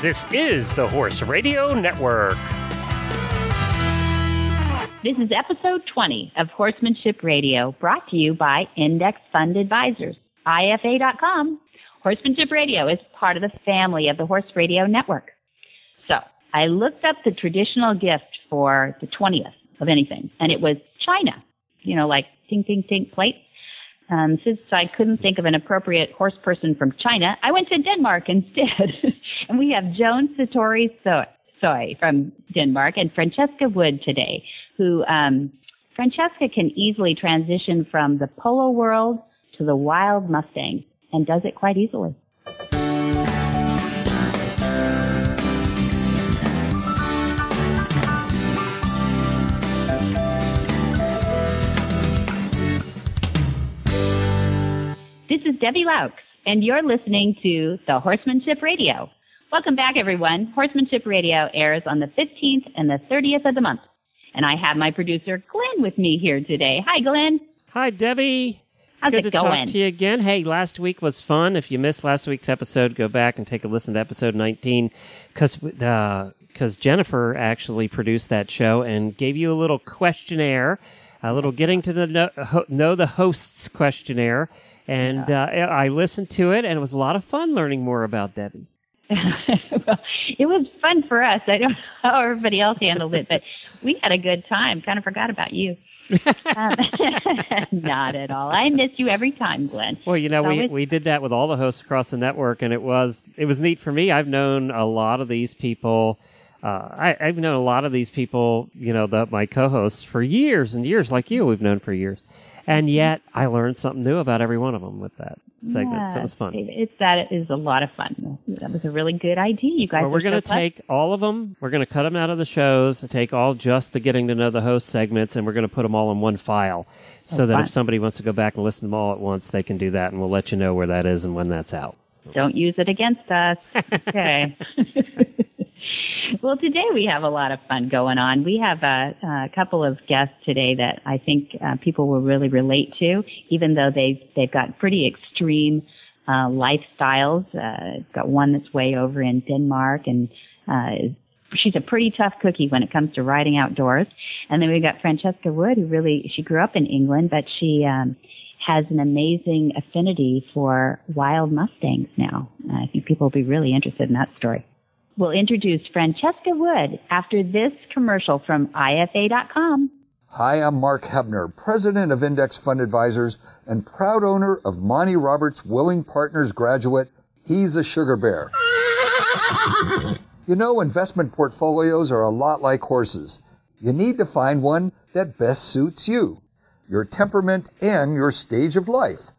This is the Horse Radio Network. This is episode 20 of Horsemanship Radio, brought to you by Index Fund Advisors, IFA.com. Horsemanship Radio is part of the family of the Horse Radio Network. So I looked up the traditional gift for the 20th of anything, and it was China. You know, like ting, ting, ting plates. Um, since I couldn't think of an appropriate horse person from China, I went to Denmark instead. and we have Joan Satori Soy from Denmark and Francesca Wood today, who um, Francesca can easily transition from the polo world to the wild Mustang and does it quite easily. This is Debbie Loucks, and you're listening to the Horsemanship Radio. Welcome back, everyone. Horsemanship Radio airs on the 15th and the 30th of the month. And I have my producer, Glenn, with me here today. Hi, Glenn. Hi, Debbie. It's How's good it to going? talk to you again. Hey, last week was fun. If you missed last week's episode, go back and take a listen to episode 19 because because uh, Jennifer actually produced that show and gave you a little questionnaire, a little getting to the know, ho- know the hosts questionnaire, and uh, I listened to it and it was a lot of fun learning more about Debbie. well, it was fun for us. I don't know how everybody else handled it, but we had a good time. Kind of forgot about you. um, not at all. I miss you every time, Glenn. Well, you know, we, we did that with all the hosts across the network, and it was it was neat for me. I've known a lot of these people. Uh, I, I've known a lot of these people, you know, the, my co-hosts for years and years, like you, we've known for years, and yet I learned something new about every one of them with that segment. so it was fun. It's that it is a lot of fun. That was a really good idea. You guys. Well, we're going to clever. take all of them. We're going to cut them out of the shows. Take all just the getting to know the host segments, and we're going to put them all in one file, so that fun. if somebody wants to go back and listen to them all at once, they can do that, and we'll let you know where that is and when that's out. So- Don't use it against us. Okay. well, today we have a lot of fun going on. We have a, a couple of guests today that I think uh, people will really relate to, even though they've they've got pretty extreme uh, lifestyles. Uh, got one that's way over in Denmark, and uh, she's a pretty tough cookie when it comes to riding outdoors. And then we've got Francesca Wood, who really she grew up in England, but she um, has an amazing affinity for wild Mustangs now. I think people will be really interested in that story. We'll introduce Francesca Wood after this commercial from IFA.com. Hi, I'm Mark Hebner, President of Index Fund Advisors and proud owner of Monty Roberts Willing Partners graduate. He's a sugar bear. you know, investment portfolios are a lot like horses. You need to find one that best suits you, your temperament, and your stage of life.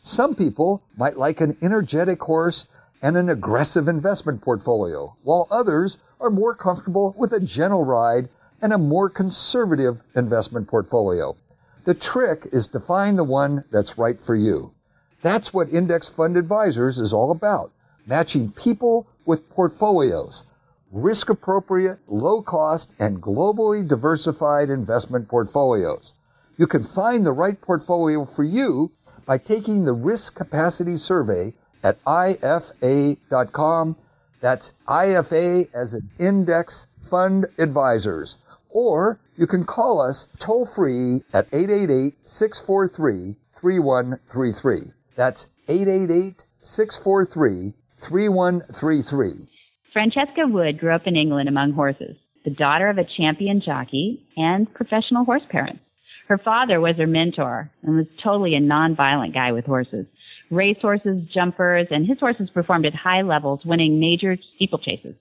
Some people might like an energetic horse and an aggressive investment portfolio, while others are more comfortable with a gentle ride and a more conservative investment portfolio. The trick is to find the one that's right for you. That's what Index Fund Advisors is all about, matching people with portfolios, risk appropriate, low cost, and globally diversified investment portfolios. You can find the right portfolio for you by taking the risk capacity survey at ifa.com. That's IFA as an index fund advisors. Or you can call us toll free at 888 643 3133. That's 888 643 3133. Francesca Wood grew up in England among horses, the daughter of a champion jockey and professional horse parents. Her father was her mentor and was totally a non-violent guy with horses. Race horses, jumpers, and his horses performed at high levels, winning major steeplechases.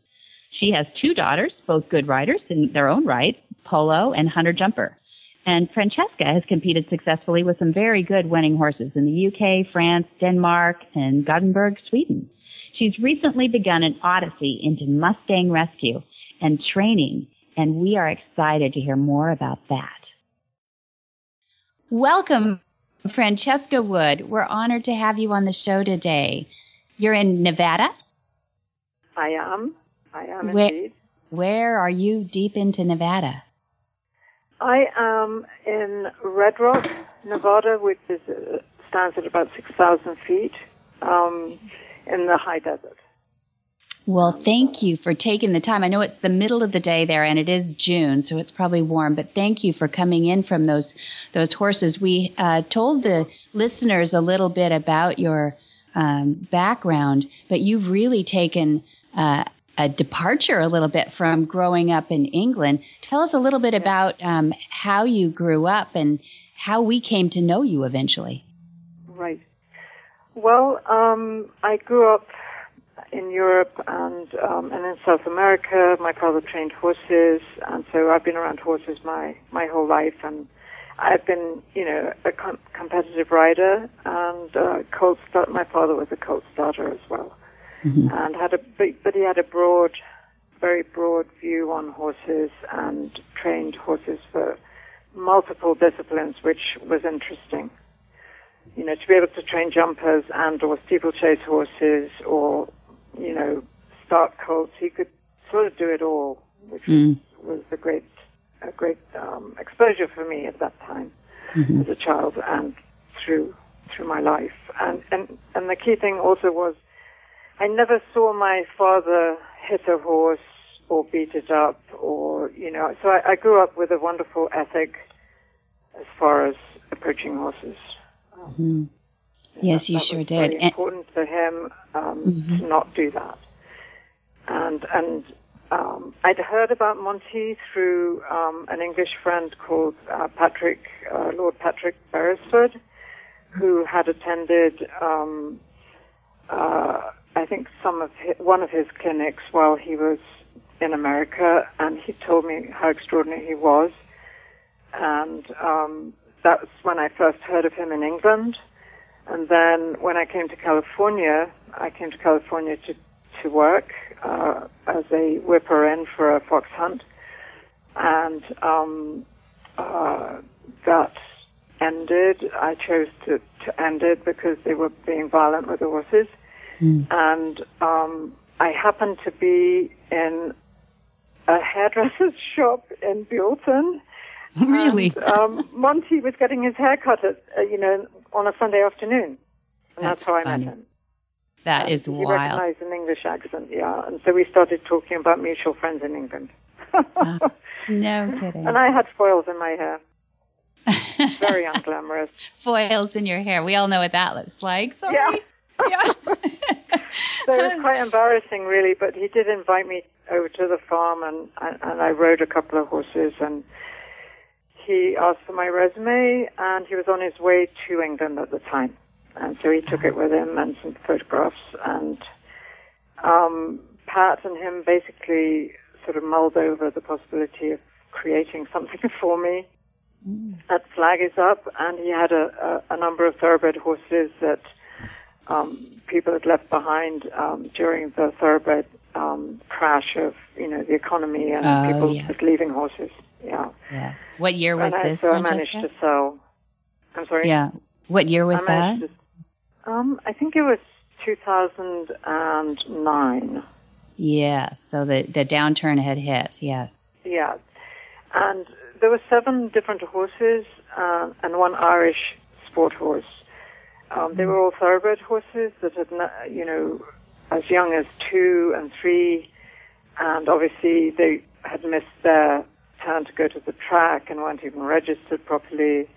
She has two daughters, both good riders in their own right, Polo and Hunter Jumper. And Francesca has competed successfully with some very good winning horses in the UK, France, Denmark, and Gothenburg, Sweden. She's recently begun an odyssey into Mustang rescue and training, and we are excited to hear more about that. Welcome, Francesca Wood. We're honored to have you on the show today. You're in Nevada? I am. I am Where- indeed. Where are you deep into Nevada? I am in Red Rock, Nevada, which is uh, stands at about six thousand feet um, in the high desert. Well, thank you for taking the time. I know it's the middle of the day there and it is June, so it's probably warm, but thank you for coming in from those those horses. We uh, told the listeners a little bit about your um, background, but you've really taken uh, a departure a little bit from growing up in England. Tell us a little bit about um, how you grew up and how we came to know you eventually. Right. Well, um, I grew up in Europe and um, and in South America. My father trained horses, and so I've been around horses my my whole life, and I've been you know a com- competitive rider and uh, colt start. My father was a colt starter as well, mm-hmm. and had a but he had a broad, very broad view on horses and trained horses for multiple disciplines, which was interesting. You know, to be able to train jumpers and or steeplechase horses or you know, start colts. He could sort of do it all, which mm. was, was a great, a great um, exposure for me at that time mm-hmm. as a child and through through my life. And and and the key thing also was, I never saw my father hit a horse or beat it up or you know. So I, I grew up with a wonderful ethic as far as approaching horses. mm-hmm. Yes, you sure did. important for him um, mm-hmm. to not do that. And and um, I'd heard about Monty through um, an English friend called uh, Patrick uh, Lord Patrick Beresford, who had attended. Um, uh, I think some of his, one of his clinics while he was in America, and he told me how extraordinary he was. And um, that was when I first heard of him in England. And then when I came to California, I came to California to, to work uh, as a whipper in for a fox hunt. And um, uh, that ended. I chose to, to end it because they were being violent with the horses. Mm. And um, I happened to be in a hairdresser's shop in Buellton. Really? And, um, Monty was getting his hair cut at, uh, you know, on a Sunday afternoon. And that's, that's how I met him. That is he wild. He recognized an English accent, yeah. And so we started talking about mutual friends in England. uh, no kidding. And I had foils in my hair. Very unglamorous. Foils in your hair. We all know what that looks like. Sorry. Yeah. yeah. so it was quite embarrassing, really. But he did invite me over to the farm, and and I rode a couple of horses, and he asked for my resume, and he was on his way to England at the time. And so he took it with him and some photographs. And um, Pat and him basically sort of mulled over the possibility of creating something for me. Mm. That flag is up, and he had a, a, a number of thoroughbred horses that um, people had left behind um, during the thoroughbred um, crash of you know the economy and oh, people yes. leaving horses. Yeah. Yes. What year was this? So Francesca? I managed to sell. I'm sorry. Yeah. What year was that? To, um, I think it was 2009. Yes. So the the downturn had hit. Yes. Yeah. And there were seven different horses uh, and one Irish sport horse. Um, they were all thoroughbred horses that had, you know, as young as two and three, and obviously they had missed their turn to go to the track and weren't even registered properly,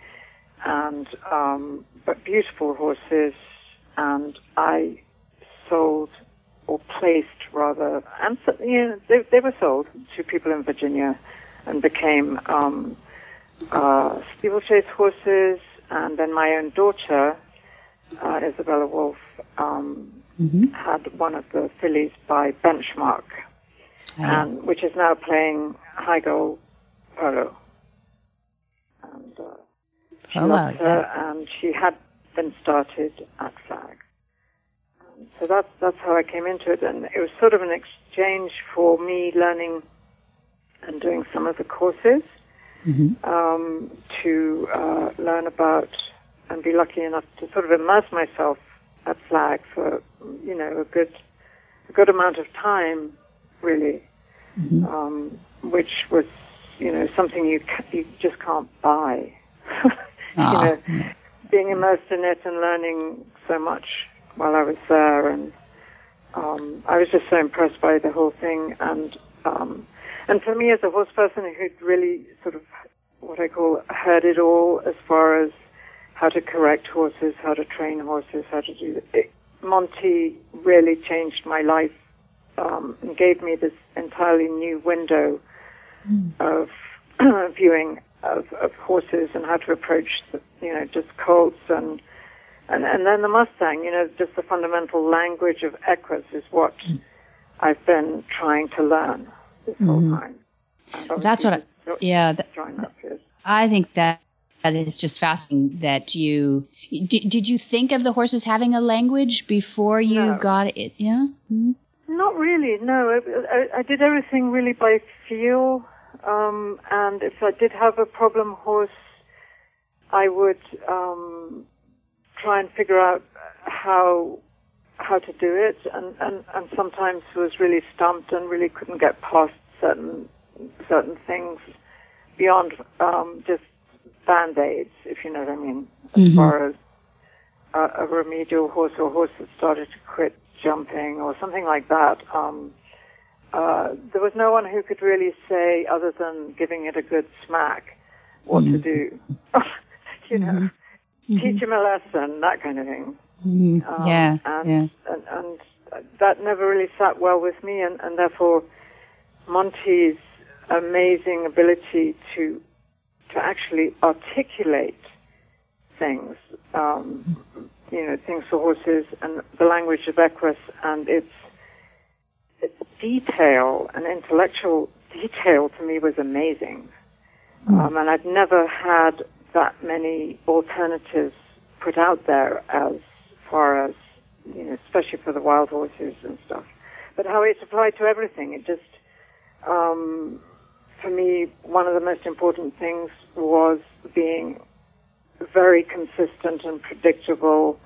and um, but beautiful horses. And I sold or placed rather, and you know, they, they were sold to people in Virginia, and became um, uh, steeplechase horses. And then my own daughter, uh, Isabella Wolf, um, mm-hmm. had one of the fillies by Benchmark, oh, yes. which is now playing Highgoal polo. And uh, she loved her, yes. and she had been started at Flag. And so that's that's how I came into it, and it was sort of an exchange for me learning and doing some of the courses mm-hmm. um, to uh, learn about and be lucky enough to sort of immerse myself at Flag for you know a good a good amount of time, really, mm-hmm. um, which was you know, something you you just can't buy. you ah, know, being immersed in it and learning so much while I was there, and um, I was just so impressed by the whole thing, and um, and for me as a horse person who'd really sort of what I call heard it all as far as how to correct horses, how to train horses, how to do it. Monty really changed my life um, and gave me this entirely new window mm. of viewing of, of, horses and how to approach, the, you know, just colts and, and and then the Mustang. You know, just the fundamental language of equus is what mm. I've been trying to learn this mm. whole mm-hmm. time. That's what I, yeah. That, I think that that is just fascinating that you did, did you think of the horses having a language before you no. got it yeah mm-hmm. not really no I, I, I, did everything really by feel um, and if i did have a problem horse i would um, try and figure out how how to do it and, and, and sometimes was really stumped and really couldn't get past certain certain things beyond um, just band-aids, if you know what I mean, as mm-hmm. far as a, a, remedial horse or horse that started to quit jumping or something like that. Um, uh, there was no one who could really say, other than giving it a good smack, what mm-hmm. to do. you know, mm-hmm. teach him a lesson, that kind of thing. Mm-hmm. Um, yeah, and, yeah. And, and, that never really sat well with me, and, and therefore Monty's amazing ability to to actually articulate things, um, you know, things for horses and the language of Equus and its, its detail and intellectual detail to me was amazing. Mm. Um, and I'd never had that many alternatives put out there as far as, you know, especially for the wild horses and stuff. But how it's applied to everything, it just, um, for me, one of the most important things was being very consistent and predictable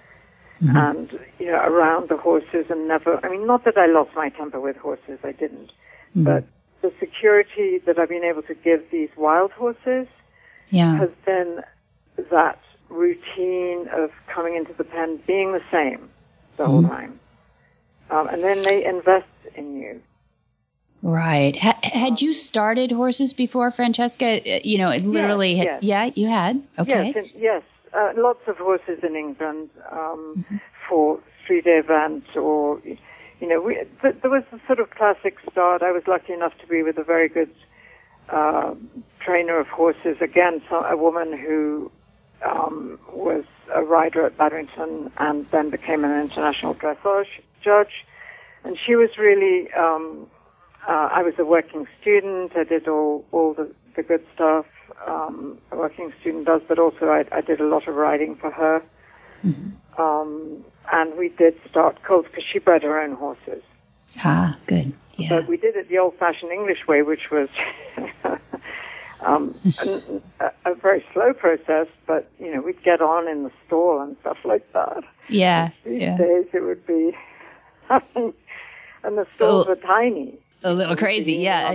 mm-hmm. and, you know, around the horses and never, I mean, not that I lost my temper with horses, I didn't, mm-hmm. but the security that I've been able to give these wild horses yeah. has been that routine of coming into the pen being the same the mm-hmm. whole time. Um, and then they invest in you. Right. had you started horses before, Francesca? Uh, you know, it literally yes, had, yes. yeah, you had. Okay. Yes, yes. Uh, lots of horses in England um, for three-day events, or you know, we, th- there was a sort of classic start. I was lucky enough to be with a very good uh, trainer of horses. Again, so a woman who um, was a rider at Badminton and then became an international dressage judge, and she was really. Um, uh, I was a working student. I did all, all the, the good stuff um, a working student does, but also I, I did a lot of writing for her. Mm-hmm. Um, and we did start colts because she bred her own horses. Ah, good. Yeah. But we did it the old-fashioned English way, which was um, a, a, very slow process. But you know, we'd get on in the stall and stuff like that. Yeah. these yeah. days, it would be, and the stalls oh. were tiny a little crazy, yeah.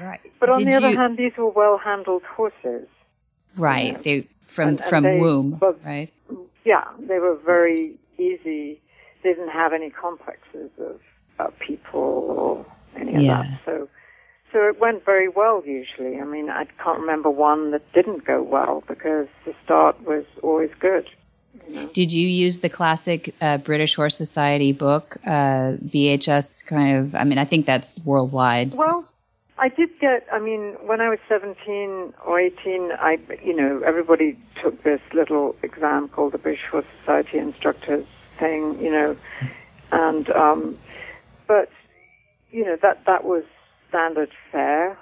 Right. But on Did the other you... hand, these were well-handled horses. Right. You know? They from and, from and they, womb. right. Yeah, they were very easy. They didn't have any complexes of, of people or any of yeah. that. So, so it went very well usually. I mean, I can't remember one that didn't go well because the start was always good. Did you use the classic uh, British Horse Society book, uh, BHS kind of? I mean, I think that's worldwide. Well, I did get, I mean, when I was 17 or 18, I, you know, everybody took this little exam called the British Horse Society Instructors thing, you know, and, um, but, you know, that, that was standard fare,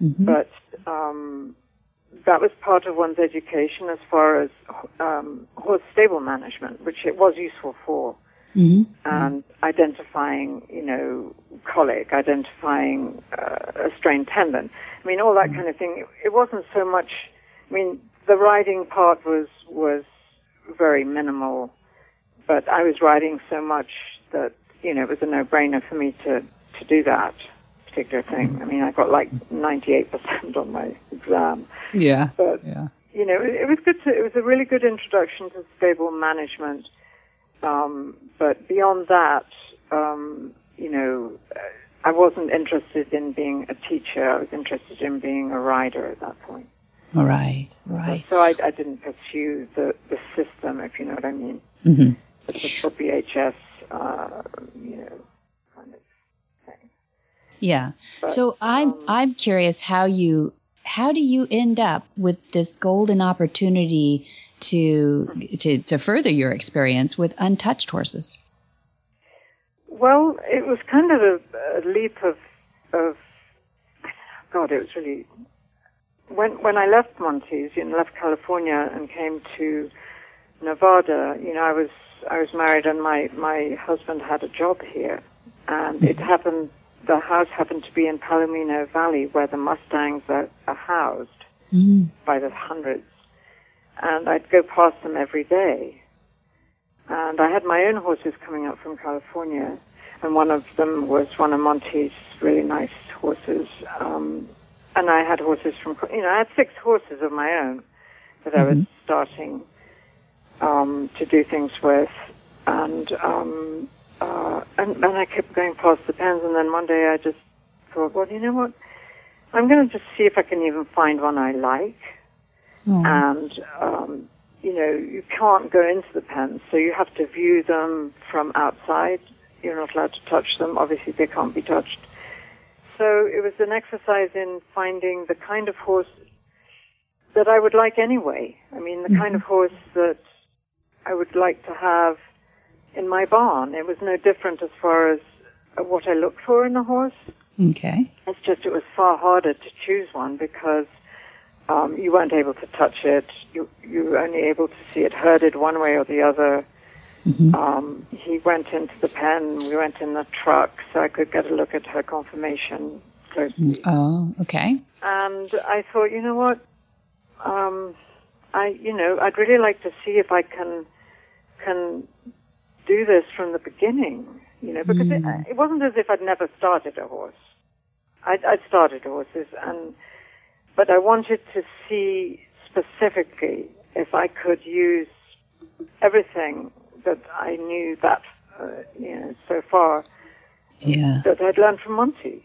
mm-hmm. but, um, that was part of one's education as far as um, horse stable management, which it was useful for. Mm-hmm. And identifying, you know, colic, identifying uh, a strained tendon. I mean, all that mm-hmm. kind of thing. It wasn't so much. I mean, the riding part was was very minimal, but I was riding so much that you know it was a no-brainer for me to to do that particular thing. I mean, I got like 98% on my exam. Yeah. But, yeah. you know, it, it was good to, it was a really good introduction to stable management. Um, but beyond that, um, you know, I wasn't interested in being a teacher. I was interested in being a writer at that point. Right, right. So I, I didn't pursue the, the system, if you know what I mean. Mm-hmm. The BHS, uh, you know, kind of thing. Yeah. But, so I'm um, I'm curious how you how do you end up with this golden opportunity to to to further your experience with untouched horses? Well, it was kind of a, a leap of, of, God, it was really, when, when I left Monty's, you know, left California and came to Nevada, you know, I was, I was married and my, my husband had a job here. And it happened, the house happened to be in Palomino Valley where the Mustangs are, are housed Mm. by the hundreds. And I'd go past them every day. And I had my own horses coming up from California, and one of them was one of Monty's really nice horses. Um, and I had horses from, you know, I had six horses of my own that I was starting um, to do things with. And, um, uh, and, and I kept going past the pens, and then one day I just thought, well, you know what? I'm going to just see if I can even find one I like Oh. and um, you know you can't go into the pens, so you have to view them from outside. You're not allowed to touch them. Obviously, they can't be touched. So it was an exercise in finding the kind of horse that I would like anyway. I mean, the kind of horse that I would like to have in my barn. It was no different as far as what I looked for in a horse. Okay. It's just it was far harder to choose one because um, you weren't able to touch it. You you were only able to see it herded one way or the other. Um, he went into the pen. We went in the truck, so I could get a look at her conformation closely. Oh, okay. And I thought, you know what? Um, I you know I'd really like to see if I can can do this from the beginning. You know, because it, it wasn't as if I'd never started a horse. I'd, I'd started horses, and but I wanted to see specifically if I could use everything that I knew that uh, you know so far Yeah. that I'd learned from Monty.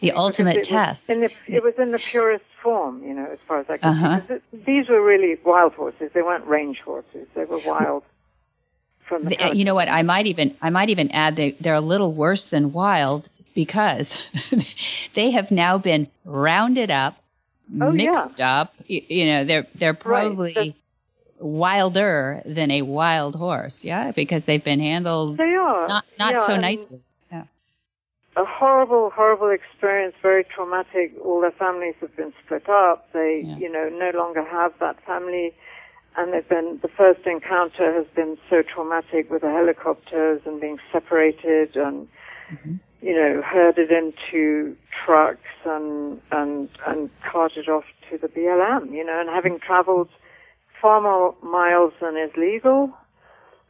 The ultimate It test. In the, it was in the purest form, you know, as far as I could Uh-huh. These were really wild horses. They weren't range horses. They were wild. From the The- uh, you know what? I might even I might even add they they're a little worse than wild because they have now been rounded up, Oh, yeah. mixed up. You, you know, they're they're probably The- wilder than a wild horse. Yeah, because they've been handled They are not not Yeah, so nicely. Yeah. A horrible, horrible experience. Very traumatic. All their families have been split up. They, Yeah. you know, no longer have that family. And they've been, the first encounter has been so traumatic with the helicopters and being separated and, mm-hmm. You know, herded into trucks and, and, and carted off to the BLM, you know, and having traveled far more miles than is legal,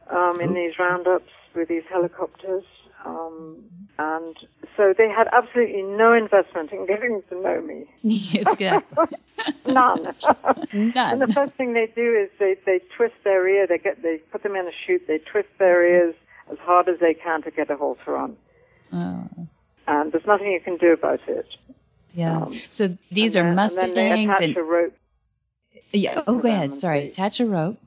um, in these roundups with these helicopters. Um, and so they had absolutely no investment in getting to know me. it's good. None. None. And the first thing they do is they, they twist their ear. They get they put them in a chute. They twist their ears as hard as they can to get a halter on. Oh, And there's nothing you can do about it. yeah. Um, So these are then- and mustangs attach and a rope. yeah. Oh, go ahead. Sorry. they- Attach a rope.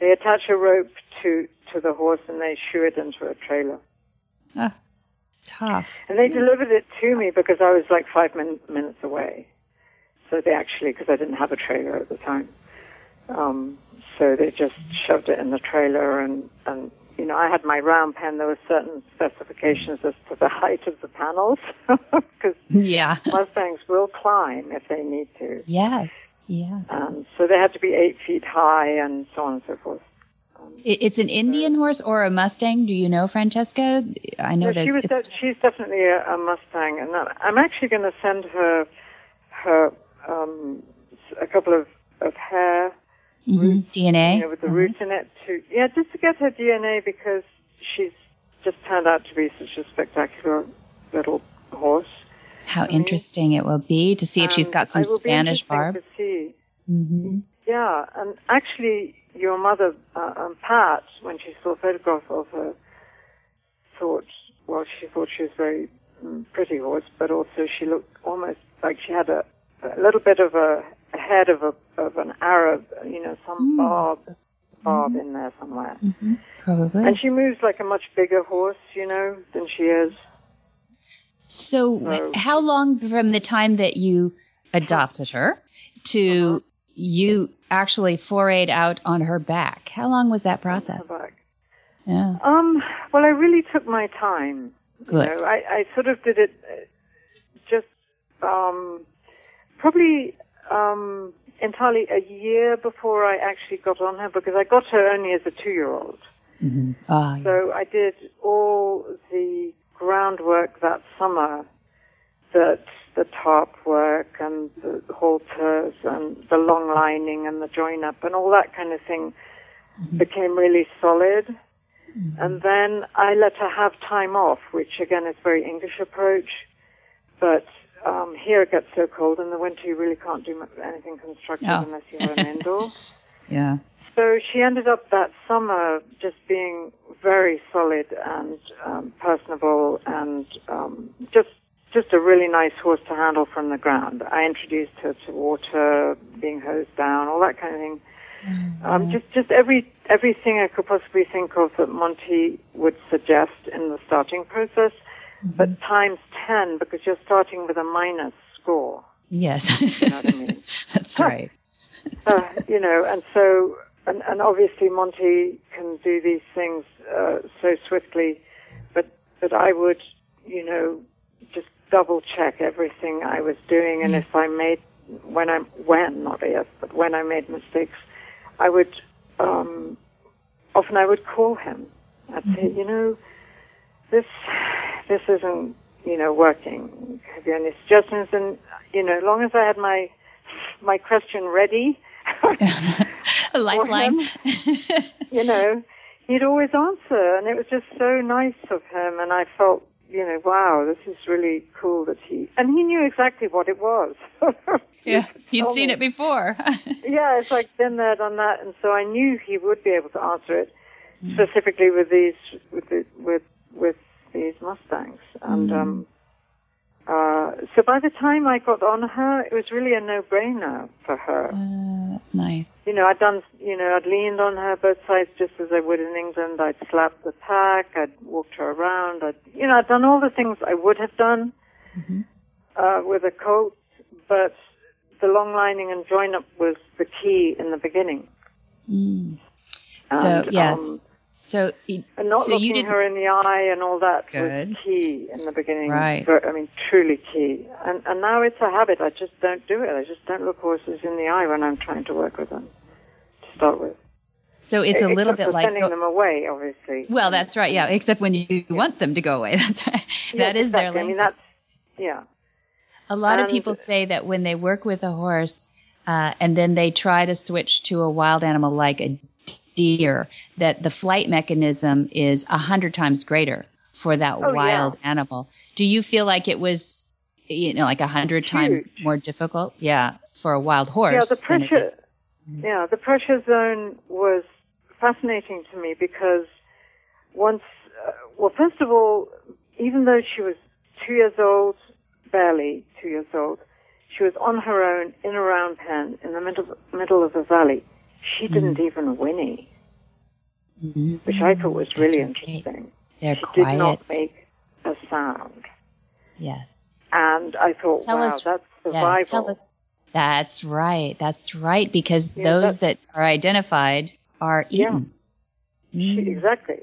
They attach a rope to to the horse and they shoo it into a trailer. Ah, tough. And they delivered it to me because I was like five min- minutes away. So they actually, because I didn't have a trailer at the time, um, so they just shoved it in the trailer and, and, you know, I had my round pen. There were certain specifications as to the height of the panels because Yeah. Mustangs will climb if they need to. Yes. Yeah. Um, so they had to be eight feet high and so on and so forth. It- It's an Indian horse or a Mustang. Do you know, Francesca? I know No, there's. she was de- she's definitely a, a Mustang, and I'm- I'm actually going to send her her um, a couple of of hair, Mhm, DNA. you know, with the Uh-huh. roots in it to yeah, just to get her DNA because she's just turned out to be such a spectacular little horse. How interesting it will be to see if she's got some it will be Spanish interesting barb. To see. hmm Yeah, and actually, your mother, uh, um, Pat, when she saw a photograph of her, thought, well, she thought she was very mm, pretty horse, but also she looked almost like she had a, a little bit of a head of a of an Arab, you know, some barb barb in there somewhere. Probably. And she moves like a much bigger horse, you know, than she is. So, So- how long from the time that you adopted her to Uh-huh. you actually forayed out on her back? How long was that process? Yeah, Um, well, I really took my time. good. You know, I, I sort of did it uh, just um, probably um, entirely a year before I actually got on her because I got her only as a two-year-old. Ah, yeah. So I did all the groundwork that summer, that the tarp work and the halters and the long lining and the join up and all that kind of thing became really solid. And then I let her have time off, which again is very English approach. But um, here it gets so cold in the winter you really can't do anything constructive Oh. unless you have an indoor. yeah. So she ended up that summer just being very solid and um, personable and um, just just a really nice horse to handle from the ground. I introduced her to water, being hosed down, all that kind of thing. Um, just just every everything I could possibly think of that Monty would suggest in the starting process, but times ten because you're starting with a minus score. Yes, You know I mean? that's right. uh, you know, and so, and, and obviously Monty can do these things uh, so swiftly, but but I would, you know, just double check everything I was doing, and if I made when I when not if but when I made mistakes, I would um, often I would call him. I'd say, you know, this this isn't you know working. Have you any suggestions? And you know, as long as I had my my question ready. A lifeline. you know, he'd always answer, and it was just so nice of him. And I felt, you know, wow, this is really cool that he and he knew exactly what it was. yeah, he'd seen me. it before. yeah, it's like been there, done that, and so I knew he would be able to answer it hmm. specifically with these with the, with with these Mustangs. And um, uh, so by the time I got on her, it was really a no-brainer for her. Uh, that's nice. you know, I'd done, you know, I'd leaned on her both sides just as I would in England. I'd slapped the pack. I'd walked her around. I'd, you know, I'd done all the things I would have done uh, with a coat, but the long lining and join up was the key in the beginning. So And, yes. um, so y- and not so looking her in the eye and all that Good. was key in the beginning. Right. Ver- I mean, truly key. And, and now it's a habit. I just don't do it. I just don't look horses in the eye when I'm trying to work with them to start with. so it's a little Except bit like. sending them away, obviously. well, that's right. Yeah, except when you want them to go away. That's right. that is their exactly. I mean, that's yeah. A lot of people say that when they work with a horse uh, and then they try to switch to a wild animal like a deer, that the flight mechanism is a hundred times greater for that Oh, yeah. wild animal. Do you feel like it was, you know, like a hundred times more difficult? Yeah, for a wild horse. Yeah, the pressure. is- Yeah, the pressure zone was fascinating to me because once, uh, well, first of all, even though she was two years old, barely two years old, she was on her own in a round pen in the middle middle of the valley. She didn't even whinny, which I thought was really Mm-hmm. Interesting. They're She did not make a sound, yes. and I thought, Tell wow, us- that's Yeah, survival. tell us. That's right. That's right. Because Yeah, those that are identified are Yeah. eaten. She- Mm. Exactly.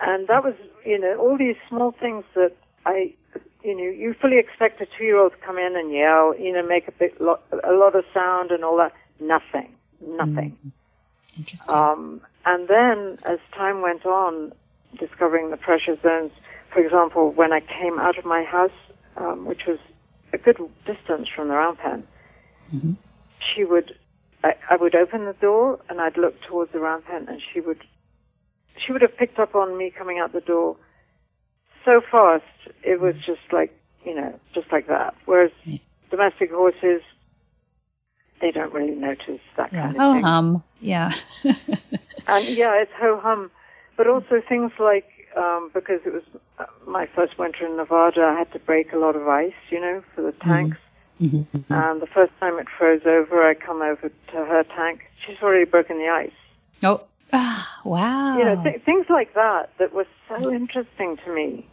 And that was, you know, all these small things that I, you know, you fully expect a two-year-old to come in and yell, you know, make a big lot, a lot of sound and all that. Nothing. Nothing. Interesting. Um, and then as time went on, discovering the pressure zones, for example, when I came out of my house, um, which was a good distance from the round pen, she would, I, I would open the door and I'd look towards the round pen and she would, she would have picked up on me coming out the door so fast, it was just like, you know, just like that. Whereas domestic horses, they don't really notice that yeah. kind of Oh, thing. hum. Yeah. And yeah, it's ho hum, but also things like um, because it was uh, my first winter in Nevada, I had to break a lot of ice, you know, for the tanks. Mm-hmm. And the first time it froze over, I come over to her tank. She's already broken the ice. Oh, ah, wow. You know, th- things like that that were so interesting to me.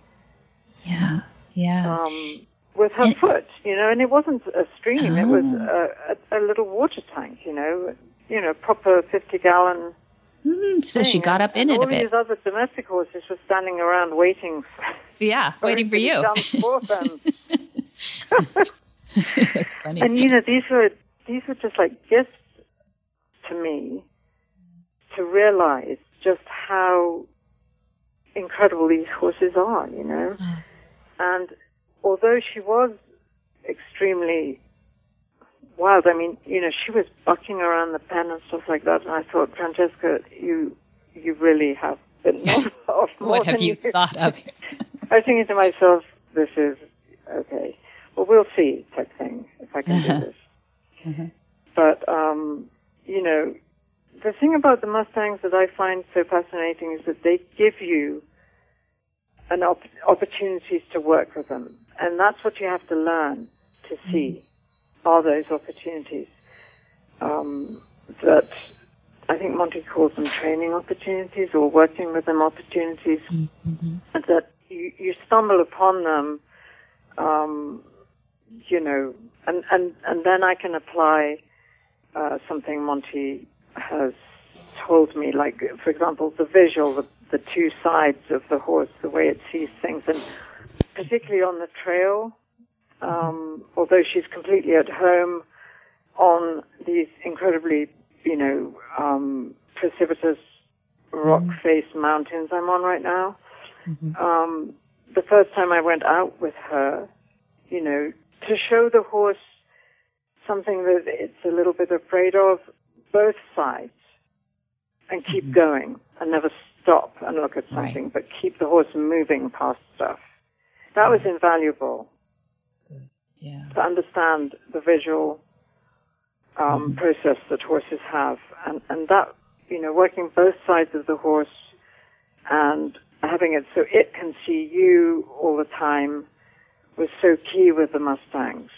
yeah, yeah. Um, with her And- foot, you know, and it wasn't a stream; it was Oh. a, a, a little water tank, you know, you know, proper fifty-gallon. Mhm, So she got up in and it a bit. All these other domestic horses were standing around waiting, Yeah, waiting for it to be you. That's funny. and you know, these were these were just like gifts to me to realize just how incredible these horses are. You know, Mm. and although she was extremely wild, I mean, you know, she was bucking around the pen and stuff like that, and I thought, Francesca, you you really have been off what have you thought of? I was thinking to myself, this is okay. Well, we'll see, type thing, if I can Uh-huh. do this. But, um, you know, the thing about the Mustangs that I find so fascinating is that they give you an op- opportunities to work with them. And that's what you have to learn to see are those opportunities. Um, that I think Monty calls them training opportunities or working with them opportunities that you, you stumble upon them, um, you know, and, and, and then I can apply uh, something Monty has told me, like, for example, the visual, the, the two sides of the horse, the way it sees things, and particularly on the trail, um, although she's completely at home on these incredibly, you know, um, precipitous rock-faced mountains I'm on right now. Um, the first time I went out with her, you know, to show the horse something that it's a little bit afraid of, both sides, and keep going and never stop and look at something, but keep the horse moving past stuff. That was invaluable Yeah. to understand the visual um, process that horses have, and and that you know working both sides of the horse and having it so it can see you all the time was so key with the Mustangs,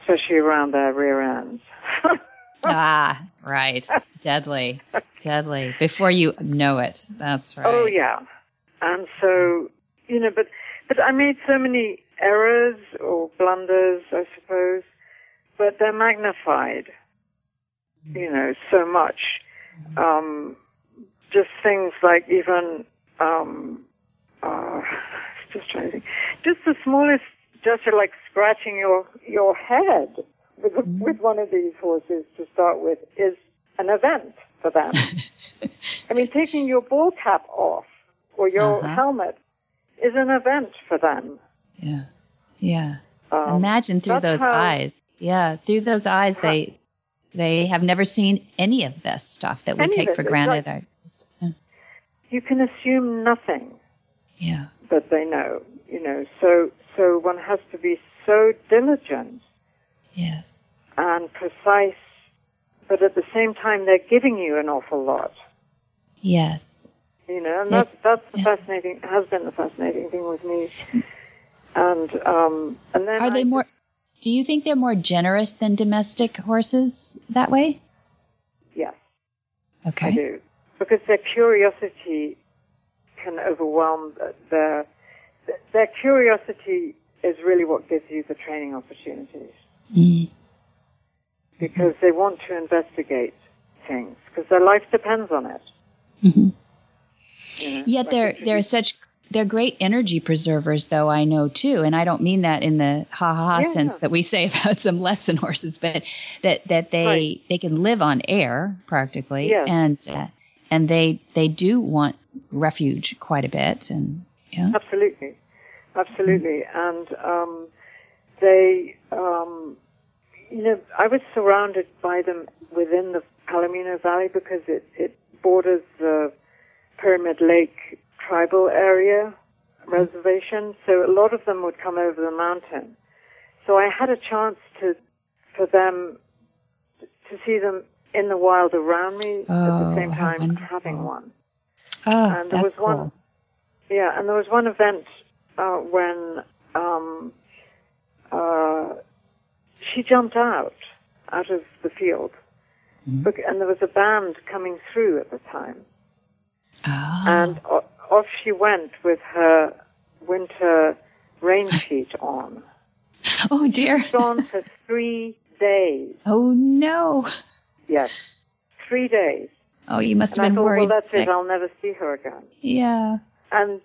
especially around their rear ends. ah, right. Deadly. Deadly. Before you know it. That's right. Oh yeah, and so you know, but but I made so many errors or blunders, I suppose, but they're magnified. You know, so much. Um, just things like even um, uh, just trying to think, just the smallest gesture, like scratching your your head with with one of these horses to start with, is an event for them. I mean, taking your ball cap off or your Uh-huh. helmet is an event for them. Yeah. Yeah. Um, Imagine through those how- eyes. Yeah, through those eyes, they they have never seen any of this stuff that we take for granted. like- You can assume nothing yeah. that they know. You know, so so one has to be so diligent Yes. and precise, but at the same time, they're giving you an awful lot. Yes. You know, and that's that's the Yeah. fascinating has been the fascinating thing with me. And um, and then Are they I more? Do you think they're more generous than domestic horses that way? yes, Okay. I do because their curiosity can overwhelm th- their their curiosity is really what gives you the training opportunities Mm. because they want to investigate things because their life depends on it. Mhm. You know, Yet like they're they're such they're great energy preservers, though I know too, and I don't mean that in the ha ha ha Yeah. sense that we say about some lesson horses, but that that they Right. they can live on air practically, Yes. and uh, and they they do want refuge quite a bit, and yeah, Absolutely, absolutely, and um, they, um, you know, I was surrounded by them within the Palomino Valley because it it borders the Pyramid Lake tribal area reservation, so a lot of them would come over the mountain. So I had a chance to for them to see them in the wild around me at Oh, the same time wonderful. having one. oh, And there that's was one- cool. Yeah, and there was one event uh, when um, uh, she jumped out out of the field, Bec- and there was a band coming through at the time, Oh. and o- off she went with her winter rain sheet on. oh dear. Gone for three days. Oh no. Yes, three days. Oh, you must And I have been thought, worried well, that's sick. it. I'll never see her again. Yeah. And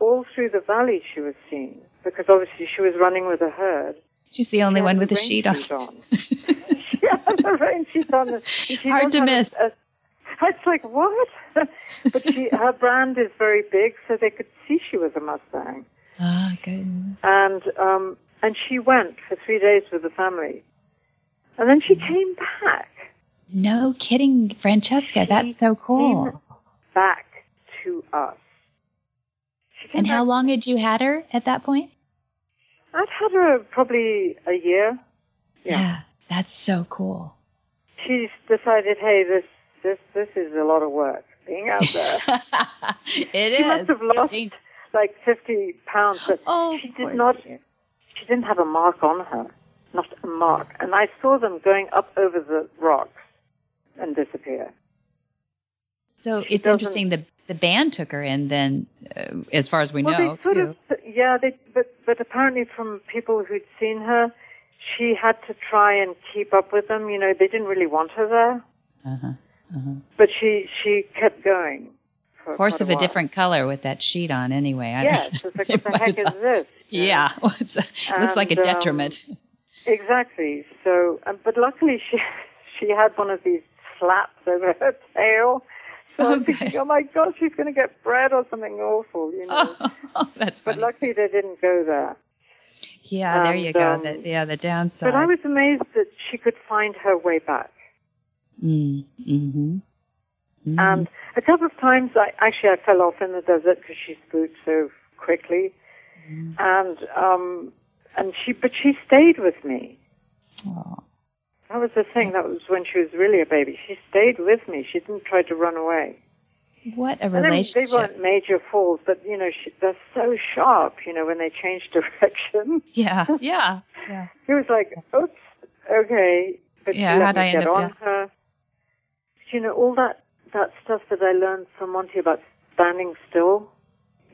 all through the valley she was seen because obviously she was running with a herd. She's the only She one with a sheet on. on. she had the rain sheet on. she Hard to miss. A, a, it's like what? but she, her brand is very big, so they could see she was a Mustang. Ah, good. And um, and she went for three days with the family, and then she came back. No kidding, Francesca. That's so cool. Came back to us. And how long had you had her at that point? I'd had her probably a year. Yeah. That's so cool. She's decided, hey, this this this is a lot of work being out there. it she must have lost Dang. like fifty pounds, but Oh, she did not. dear. She didn't have a mark on her, not a mark. And I saw them going up over the rocks and disappear. So She it's interesting. The the band took her in then, uh, as far as we well, know, they too. of, yeah, they, but but apparently from people who'd seen her, she had to try and keep up with them. You know, they didn't really want her there, Uh-huh. but she she kept going. Horse of a while. different color with that sheet on, anyway. I Yes, it's like what the heck is this? Yeah, It's a- looks like a um, detriment. Exactly. So, um, but luckily she she had one of these slaps over her tail. So Oh, I'm thinking, oh my God, she's going to get bred or something awful, you know. Oh, that's But luckily they didn't go there. yeah, there you go. um, the, yeah, the downside. But I was amazed that she could find her way back. Mm, mm-hmm. Mm. And a couple of times, I actually I fell off in the desert because she spooked so quickly, Mm. and um, and she but she stayed with me. Aw. That was the thing. That was when she was really a baby. She stayed with me. She didn't try to run away. what a And they, weren't major falls, but you know she, they're so sharp. You know when they change direction. Yeah, yeah, yeah. He was like, "Oops, okay," but Yeah, let me I get up- on yeah. her. You know all that that stuff that I learned from Monty about standing still.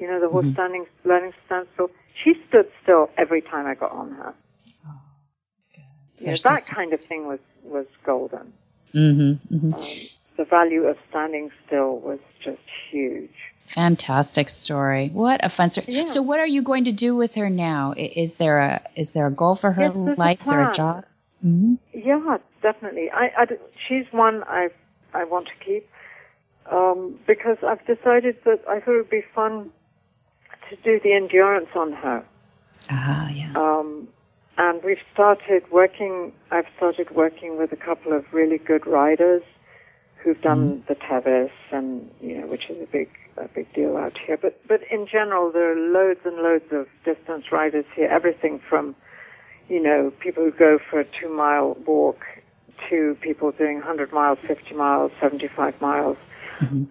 You know the horse Mm-hmm. standing, learning to stand still. She stood still every time I got on her. So You know, that kind of thing was was golden. Mm-hmm, mm-hmm. Um, the value of standing still was just huge. Fantastic story. What a fun story. Yeah. So, what are you going to do with her now? Is there a is there a goal for her Yes, a life? Is there a job? hmm Yeah, definitely. I, I she's one I I want to keep um, because I've decided that I thought it would be fun to do the endurance on her. Ah, yeah. Um, and we've started working. I've started working with a couple of really good riders who've done the Tevis, and you know, which is a big a big deal out here. But but in general, there are loads and loads of distance riders here. Everything from you know people who go for a two mile walk to people doing 100 miles, 50 miles, 75 miles.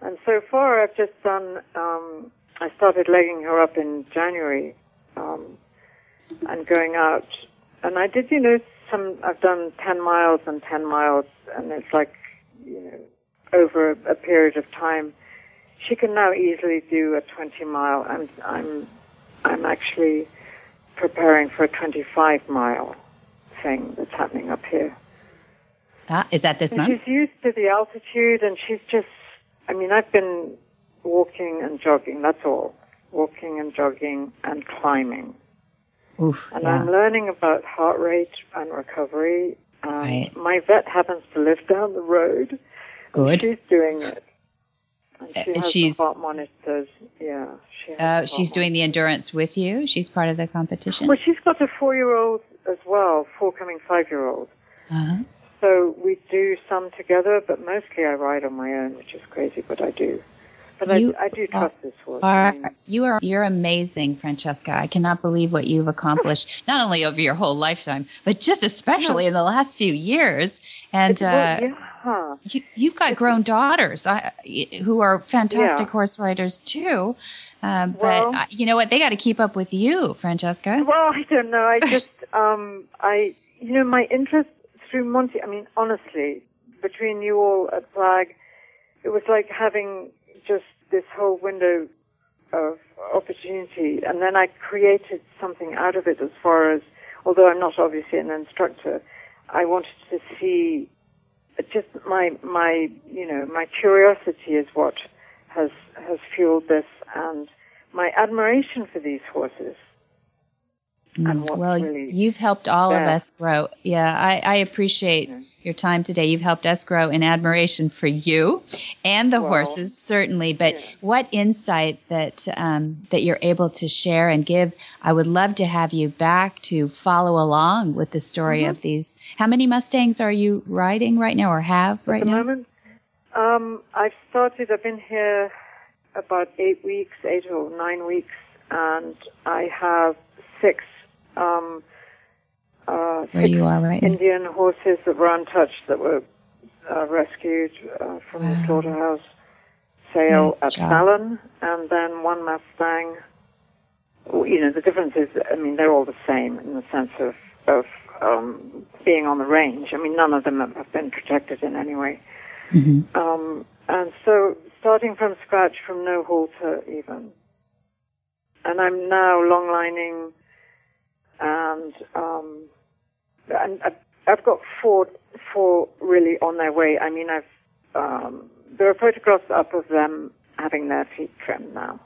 And so far, I've just done. Um, I started legging her up in January. Um, and going out. And I did, you know, some, I've done 10 miles and 10 miles, and it's like, you know, over a, a period of time. She can now easily do a 20 mile. I'm, I'm, I'm actually preparing for a 25 mile thing that's happening up here. Ah, is that this And month? she's used to the altitude, and she's just, I mean, I've been walking and jogging, that's all. Walking and jogging and climbing. Oof. And yeah. I'm learning about heart rate and recovery. Um, Right. My vet happens to live down the road. Good. She's doing it. And she Uh, and has she's- heart monitors. Yeah. She Uh, she's doing the endurance with you. She's part of the competition. Well, she's got a four-year-old as well, four coming five-year-old. Uh-huh. So we do some together, but mostly I ride on my own, which is crazy, but I do. But You I, I do trust this horse. I mean, you are you're amazing, Francesca. I cannot believe what you've accomplished, not only over your whole lifetime, but just especially in the last few years. And uh, yeah, You, you've got grown daughters I, who are fantastic Yeah. horse riders too. Uh, but Well- uh, you know what? They got to keep up with you, Francesca. Well, I don't know. I just, um, I, you know, my interest through Monty. I mean, honestly, between you all at Flag, it was like having this whole window of opportunity, and then I created something out of it. As far as, although I'm not obviously an instructor, I wanted to see. Just my my you know my curiosity is what has has fueled this, and my admiration for these horses. And what's Mm, well, really you've helped all of us grow. Yeah, I, I appreciate your time today. You've helped us grow in admiration for you and the Well, horses, certainly. But yeah. what insight that um, that you're able to share and give. I would love to have you back to follow along with the story Mm-hmm. of these. How many Mustangs are you riding right now, or have right At the now? moment, um, I've started. I've been here about eight weeks, eight or nine weeks, and I have six. Um, uh, Where you are right now? Indian horses that were untouched that were uh, rescued uh, from the slaughterhouse sale Good at job. Fallon, and then one Mustang. You know, the difference is, I mean, they're all the same in the sense of, of um, being on the range. I mean, none of them have been protected in any way. Mhm. Um, and so, starting from scratch, from no halter even. And I'm now long lining, and um, and I've, got four four really on their way. I mean, I've um, there are photographs up of them having their feet trimmed now.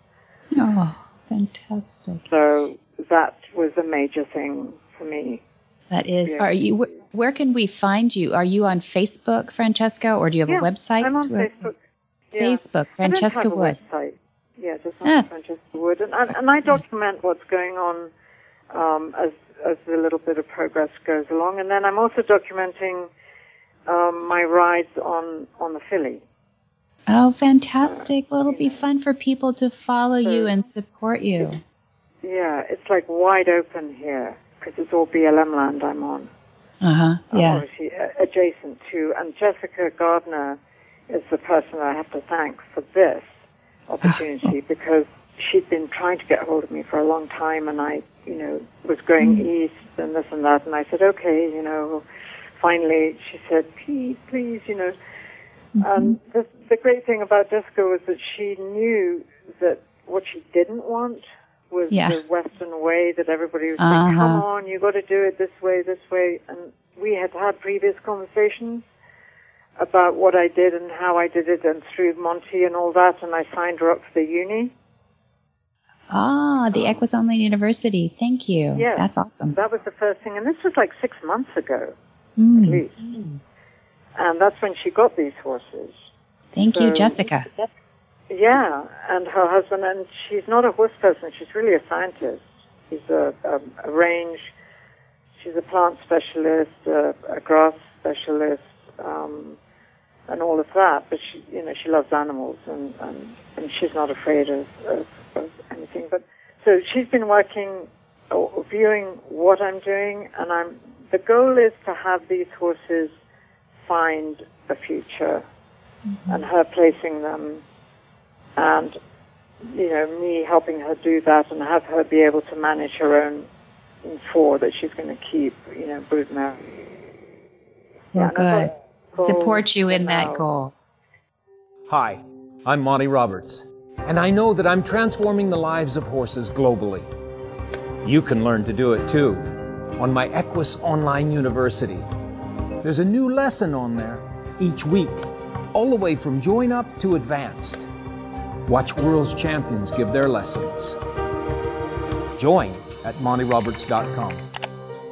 Oh, fantastic! So that was a major thing for me. That is. Yeah. Are you? wh- Where can we find you? Are you on Facebook, Francesca, or do you have Yeah, a website? I'm on Facebook. Yeah. Facebook, Francesca Wood. website. Yeah, just on Ah. Francesca Wood, and, and and I document what's going on um, as as the little bit of progress goes along, and then I'm also documenting um, my rides on on the filly. Oh, fantastic! Well, it'll be fun for people to follow you and support you. Yeah, it's like wide open here because it's all BLM land I'm on. Uh huh. Yeah. uh, adjacent to, and Jessica Gardner is the person I have to thank for this opportunity because she'd been trying to get hold of me for a long time, and I, you know, was going east and this and that, and I said, okay, you know, finally she said, please, please, you know. And the, the great thing about Jessica was that she knew that what she didn't want was Yeah. the Western way that everybody was saying, come Uh-huh. on, you got to do it this way, this way. And we had had previous conversations about what I did and how I did it and through Monty and all that. And I signed her up for the uni. Ah, the Equus Online University. Thank you. Yes. That's awesome. That was the first thing. And this was like six months ago, Mm. at least. And that's when she got these horses. Thank you, Jessica. Yeah, and her husband, and she's not a horse person, she's really a scientist. She's a, a, a range, she's a plant specialist, a, a grass specialist, um, and all of that. But she, you know, she loves animals, and, and, and she's not afraid of, of anything. But so she's been working, uh, viewing what I'm doing, and I'm. The goal is to have these horses find a future, mm-hmm. and her placing them and you know me helping her do that and have her be able to manage her own four that she's going to keep you know broodmare. Well, and good. Support you goals in that goal. Hi, I'm Monty Roberts, and I know that I'm transforming the lives of horses globally. You can learn to do it too on my Equus Online University. There's a new lesson on there each week, all the way from join up to advanced. Watch world's champions give their lessons. Join at montyroberts.com.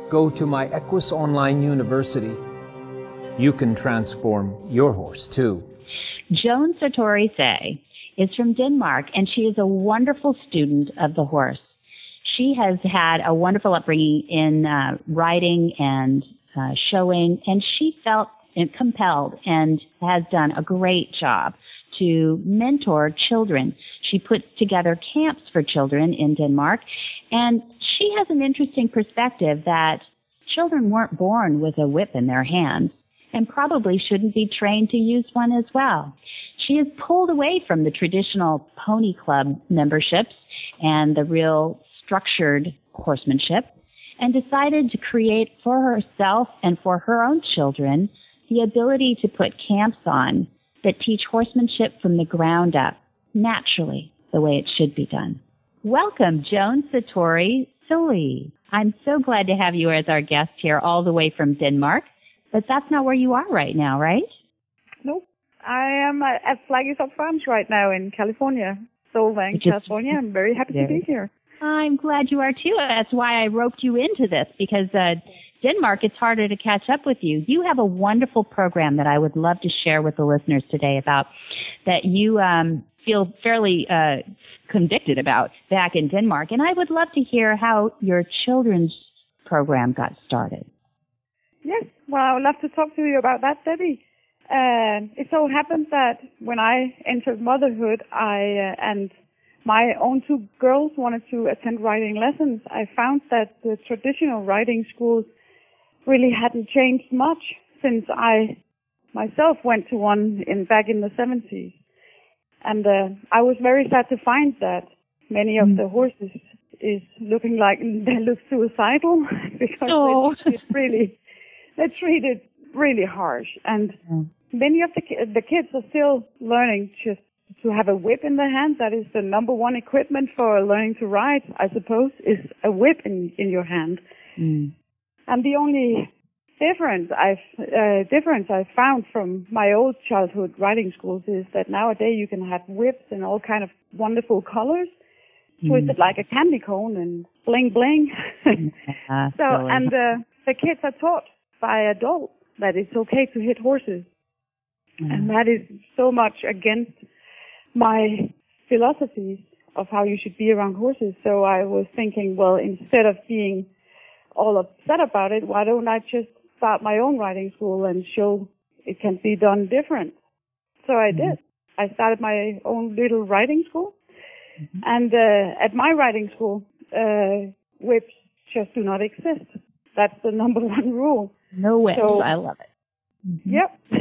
Go to my Equus Online University. You can transform your horse too. Joan Sartori Say is from Denmark and she is a wonderful student of the horse. She has had a wonderful upbringing in uh, riding and uh, showing, and she felt compelled and has done a great job to mentor children. She puts together camps for children in Denmark, and she has an interesting perspective that children weren't born with a whip in their hands and probably shouldn't be trained to use one as well. She has pulled away from the traditional pony club memberships and the real structured horsemanship and decided to create for herself and for her own children the ability to put camps on that teach horsemanship from the ground up, naturally, the way it should be done. Welcome, Joan Satori Sully. I'm so glad to have you as our guest here all the way from Denmark, but that's not where you are right now, right? Nope. I am at Flag Is Up Farms right now in California, Solvang, California. I'm very happy to be here. I'm glad you are too. That's why I roped you into this because uh, Denmark, it's harder to catch up with you. You have a wonderful program that I would love to share with the listeners today about that you um, feel fairly uh, convicted about back in Denmark. And I would love to hear how your children's program got started. Yes, well, I would love to talk to you about that, Debbie. Uh, it so happened that when I entered motherhood, I uh, and my own two girls wanted to attend riding lessons. I found that the traditional riding schools really hadn't changed much since I myself went to one in back in the 70s. And uh, I was very sad to find that many of mm. the horses is looking like they look suicidal because oh. it's really they're treated really harsh and mm. many of the the kids are still learning just to have a whip in their hand that is the number one equipment for learning to ride i suppose is a whip in in your hand mm. And the only difference I've uh, difference I've found from my old childhood riding schools is that nowadays you can have whips in all kind of wonderful colors, mm. twisted like a candy cone and bling bling. uh, so and uh, the kids are taught by adults that it's okay to hit horses, mm. and that is so much against my philosophies of how you should be around horses. So I was thinking, well, instead of being all upset about it, why don't I just start my own riding school and show it can be done different? So I mm-hmm. did. I started my own little riding school. Mm-hmm. And uh, at my riding school, uh, whips just do not exist. That's the number one rule. No whips. So, I love it. Mm-hmm. Yep.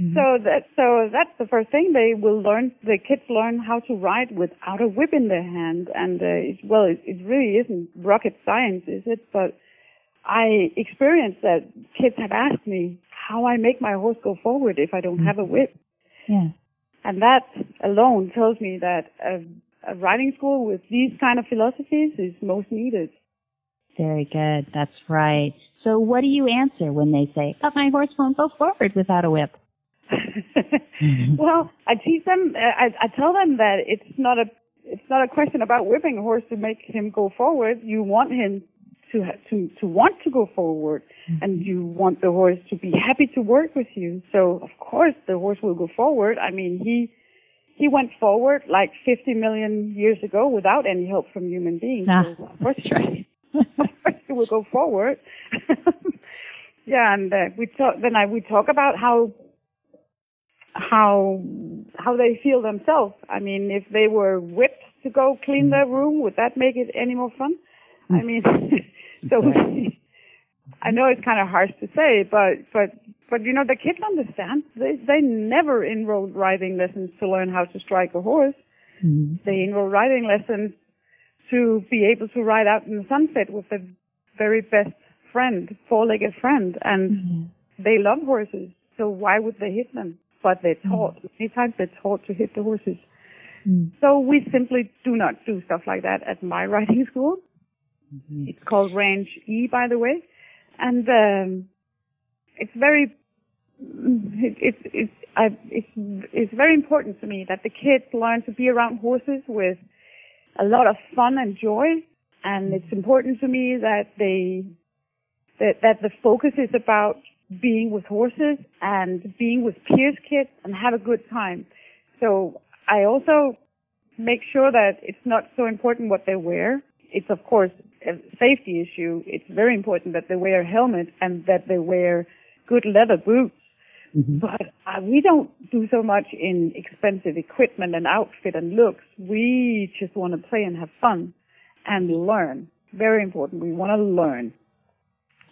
Mm-hmm. So that so that's the first thing they will learn. The kids learn how to ride without a whip in their hand, and uh, it, well, it, it really isn't rocket science, is it? But I experienced that kids have asked me how I make my horse go forward if I don't mm-hmm. have a whip. Yeah, and that alone tells me that a, a riding school with these kind of philosophies is most needed. Very good. That's right. So what do you answer when they say, but my horse won't go forward without a whip? Mm-hmm. Well, I teach them. I, I tell them that it's not a it's not a question about whipping a horse to make him go forward. You want him to to to want to go forward, mm-hmm. and you want the horse to be happy to work with you. So of course the horse will go forward. I mean he he went forward like 50 million years ago without any help from human beings. Ah, so of course, right. of course he will go forward. yeah, and uh, we talk. Then I we talk about how how how they feel themselves. I mean, if they were whipped to go clean their room, would that make it any more fun? I mean, so I know it's kind of harsh to say, but but but you know the kids understand. They they never enrolled riding lessons to learn how to strike a horse. Mm-hmm. They enrolled riding lessons to be able to ride out in the sunset with the very best friend, four-legged friend, and mm-hmm. they love horses. So why would they hit them? But they're mm. taught. Mm. Many times they're taught to hit the horses. Mm. So we simply do not do stuff like that at my riding school. Mm-hmm. It's called Range E, by the way, and um, it's very it, it, it, I, it's it's very important to me that the kids learn to be around horses with a lot of fun and joy, and it's important to me that they that that the focus is about being with horses and being with peers kids and have a good time. So I also make sure that it's not so important what they wear. It's of course a safety issue. It's very important that they wear a helmet and that they wear good leather boots. Mm-hmm. But uh, we don't do so much in expensive equipment and outfit and looks. We just want to play and have fun and learn. Very important. We want to learn.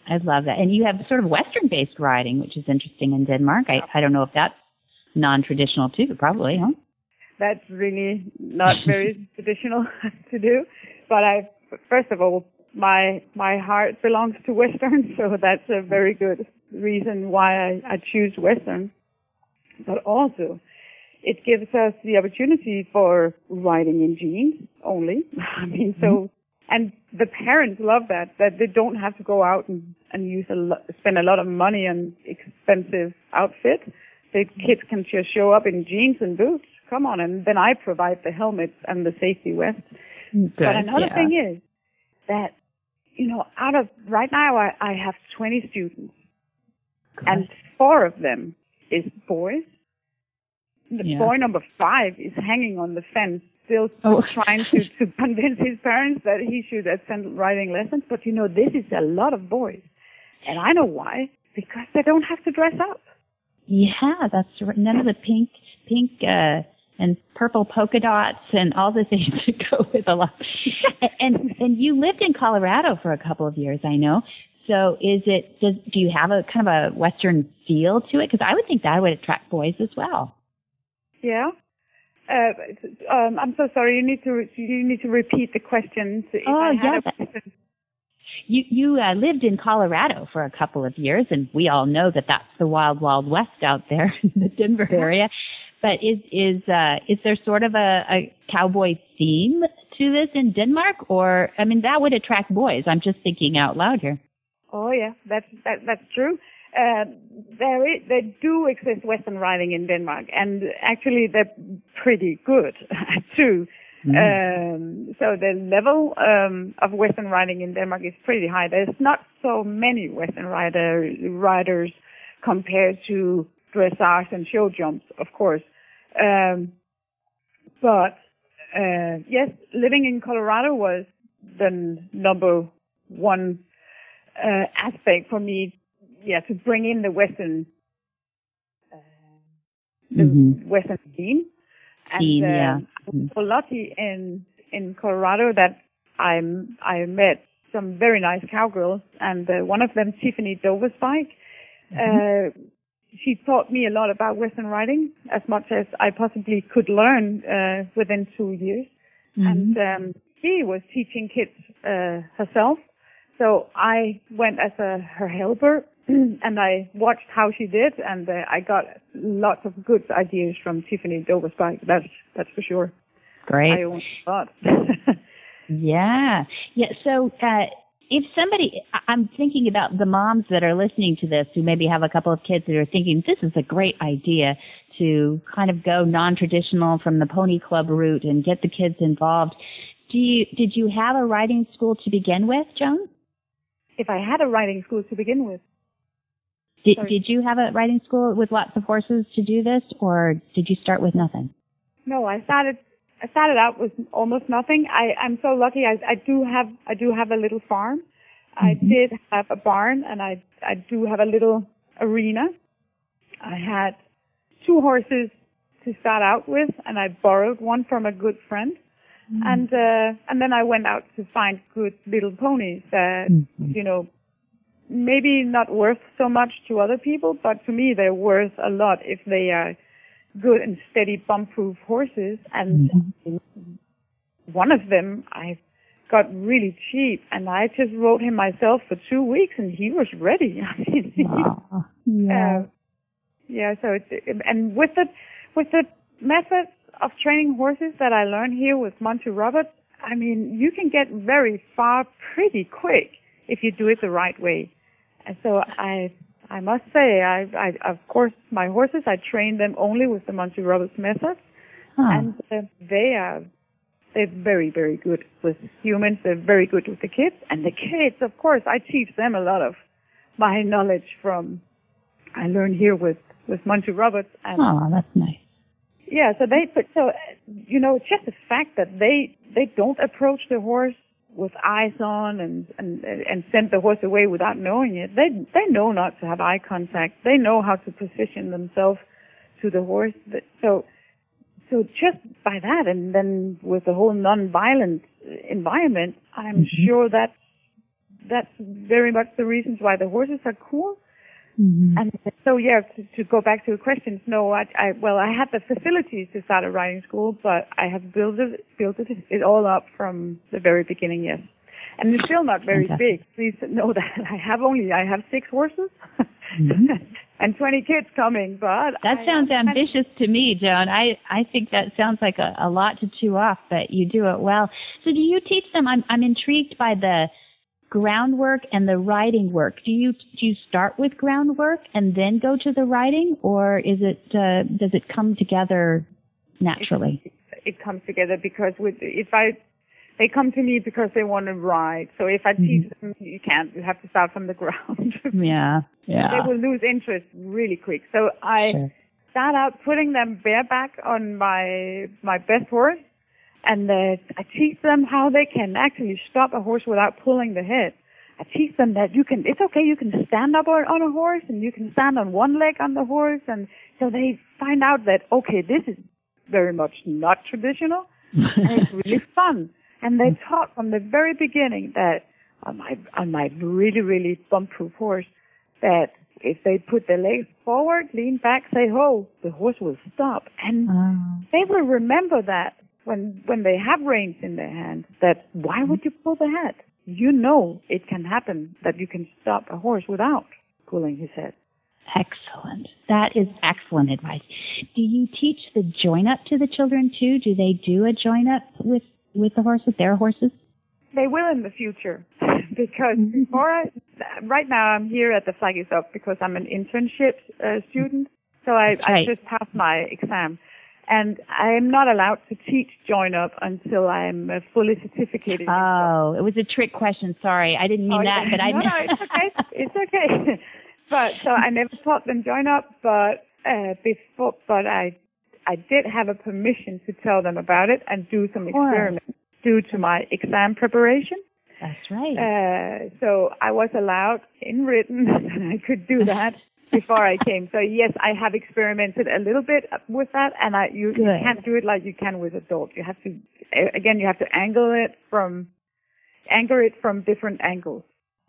I love that. And you have sort of Western based riding, which is interesting in Denmark. I, I don't know if that's non traditional too, probably, huh? That's really not very traditional to do. But I, first of all, my my heart belongs to Western, so that's a very good reason why I, I choose Western. But also, it gives us the opportunity for riding in jeans only. I mean, so and the parents love that that they don't have to go out and, and use a lo- spend a lot of money on expensive outfits. The kids can just show up in jeans and boots. Come on, and then I provide the helmets and the safety vest. Good, but another yeah. thing is that you know, out of right now I, I have 20 students, Good. and four of them is boys. The Yeah. boy number five is hanging on the fence still Oh. trying to, to convince his parents that he should attend riding lessons. But you know, this is a lot of boys. And I know why. Because they don't have to dress up. Yeah, that's right. None of the pink, pink, uh, and purple polka dots and all the things that go with a lot. and, and you lived in Colorado for a couple of years, I know. So is it does do you have a kind of a western feel to it? Because I would think that would attract boys as well. Yeah. Uh, um, I'm so sorry. You need to re- you need to repeat the question. Oh, I had yeah, a that- question. You you uh, lived in Colorado for a couple of years, and we all know that that's the wild wild west out there in the Denver area. But is is uh, is there sort of a, a cowboy theme to this in Denmark, or I mean that would attract boys? I'm just thinking out loud here. Oh yeah, that's that, that's true. Uh, there is, there do exist Western riding in Denmark, and actually they're pretty good too. Um, so the level um, of Western riding in Denmark is pretty high. There's not so many Western rider riders compared to dressage and show jumps, of course. Um, but uh, yes, living in Colorado was the number one uh, aspect for me. Yeah, to bring in the Western, uh, the Mhm. Western scene. And Scene, yeah. um, I was so lucky in in Colorado that I I met some very nice cowgirls, and uh, one of them, Tiffany Doverspike, uh, she taught me a lot about Western riding, as much as I possibly could learn uh, within two years. And um, she was teaching kids uh, herself, so I went as a her helper, and I watched how she did, and uh, I got lots of good ideas from Tiffany Doverspike. That's that's for sure. Great. I own a lot. Yeah. Yeah. So, uh, if somebody, I'm thinking about the moms that are listening to this who maybe have a couple of kids that are thinking this is a great idea to kind of go non-traditional from the pony club route and get the kids involved. Do you, did you have a riding school to begin with, Joan? if I had a riding school to begin with, Did, Sorry. did you have a riding school with lots of horses to do this or did you start with nothing? No, I started. I started out with almost nothing. I, I'm so lucky. I, I do have. I do have a little farm. I mm-hmm. did have a barn, and I I do have a little arena. I had two horses to start out with, and I borrowed one from a good friend. Mm. And uh, and then I went out to find good little ponies that mm-hmm. you know maybe not worth so much to other people, but to me they're worth a lot if they are good and steady bump-proof horses. And one of them I got really cheap, and I just rode him myself for two weeks, and he was ready. I mean, Oh, yeah. uh, yeah. So it's and with the with the methods of training horses that I learned here with Monty Roberts, I mean, you can get very far pretty quick if you do it the right way. And so I I must say, I, I of course my horses I train them only with the Monty Roberts method, Huh. and uh, they are they're very very good with humans. They're very good with the kids, and the kids, of course, I teach them a lot of my knowledge from I learned here with with Monty Roberts, and oh, that's nice. yeah, so they but so you know just the fact that they they don't approach the horse with eyes on and and and send the horse away without knowing it. They they know not to have eye contact. They know how to position themselves to the horse. So so just by that, and then with the whole non-violent environment, I'm sure that that's very much the reasons why the horses are cool. Mm-hmm. And so, yeah, to, to go back to your questions, no, I, I, well, I had the facilities to start a riding school, but I have built it, built it, it all up from the very beginning, yes. And it's still not very Fantastic. big. Please know that I have only, I have six horses Mm-hmm. and 20 kids coming, but That I- sounds ambitious to me, Joan. I, I think that sounds like a, a lot to chew off, but you do it well. So do you teach them? I'm, I'm intrigued by the groundwork and the writing work. Do you, do you start with groundwork and then go to the writing or is it, uh, does it come together naturally? it comes together because with if I they come to me because they want to ride. So if I teach them, you can't. You have to start from the ground. Yeah. Yeah. They will lose interest really quick. So I Sure. start out putting them bareback on my my best horse, and uh, I teach them how they can actually stop a horse without pulling the head. I teach them that you can. It's okay. You can stand up on, on a horse, and you can stand on one leg on the horse, and so they find out that okay, this is very much not traditional, and it's really fun. And they taught from the very beginning that on my on my really really bump-proof horse that if they put their legs forward, lean back, say ho, the horse will stop, and Oh. they will remember that when when they have reins in their hand. That why would you pull the head? You know it can happen that you can stop a horse without pulling his head. Excellent. That is excellent advice. Do you teach the join up to the children too? Do they do a join up with with the horses, their horses? They will in the future because before I, right now I'm here at the Flag is Up because I'm an internship uh, student. So I, right. I just passed my exam. And I am not allowed to teach join up until I'm uh, fully certificated. Oh, it was a trick question. Sorry, I didn't mean Oh, that, yeah. but I no, no, it's okay. It's okay. but so I never taught them join up, but uh, before, but I, I did have a permission to tell them about it and do some experiments due to my exam preparation. That's right. Uh, so I was allowed in written that I could do that before I came. So yes, I have experimented a little bit with that, and I you, you can't do it like you can with adults. You have to again, you have to angle it from anchor it from different angles.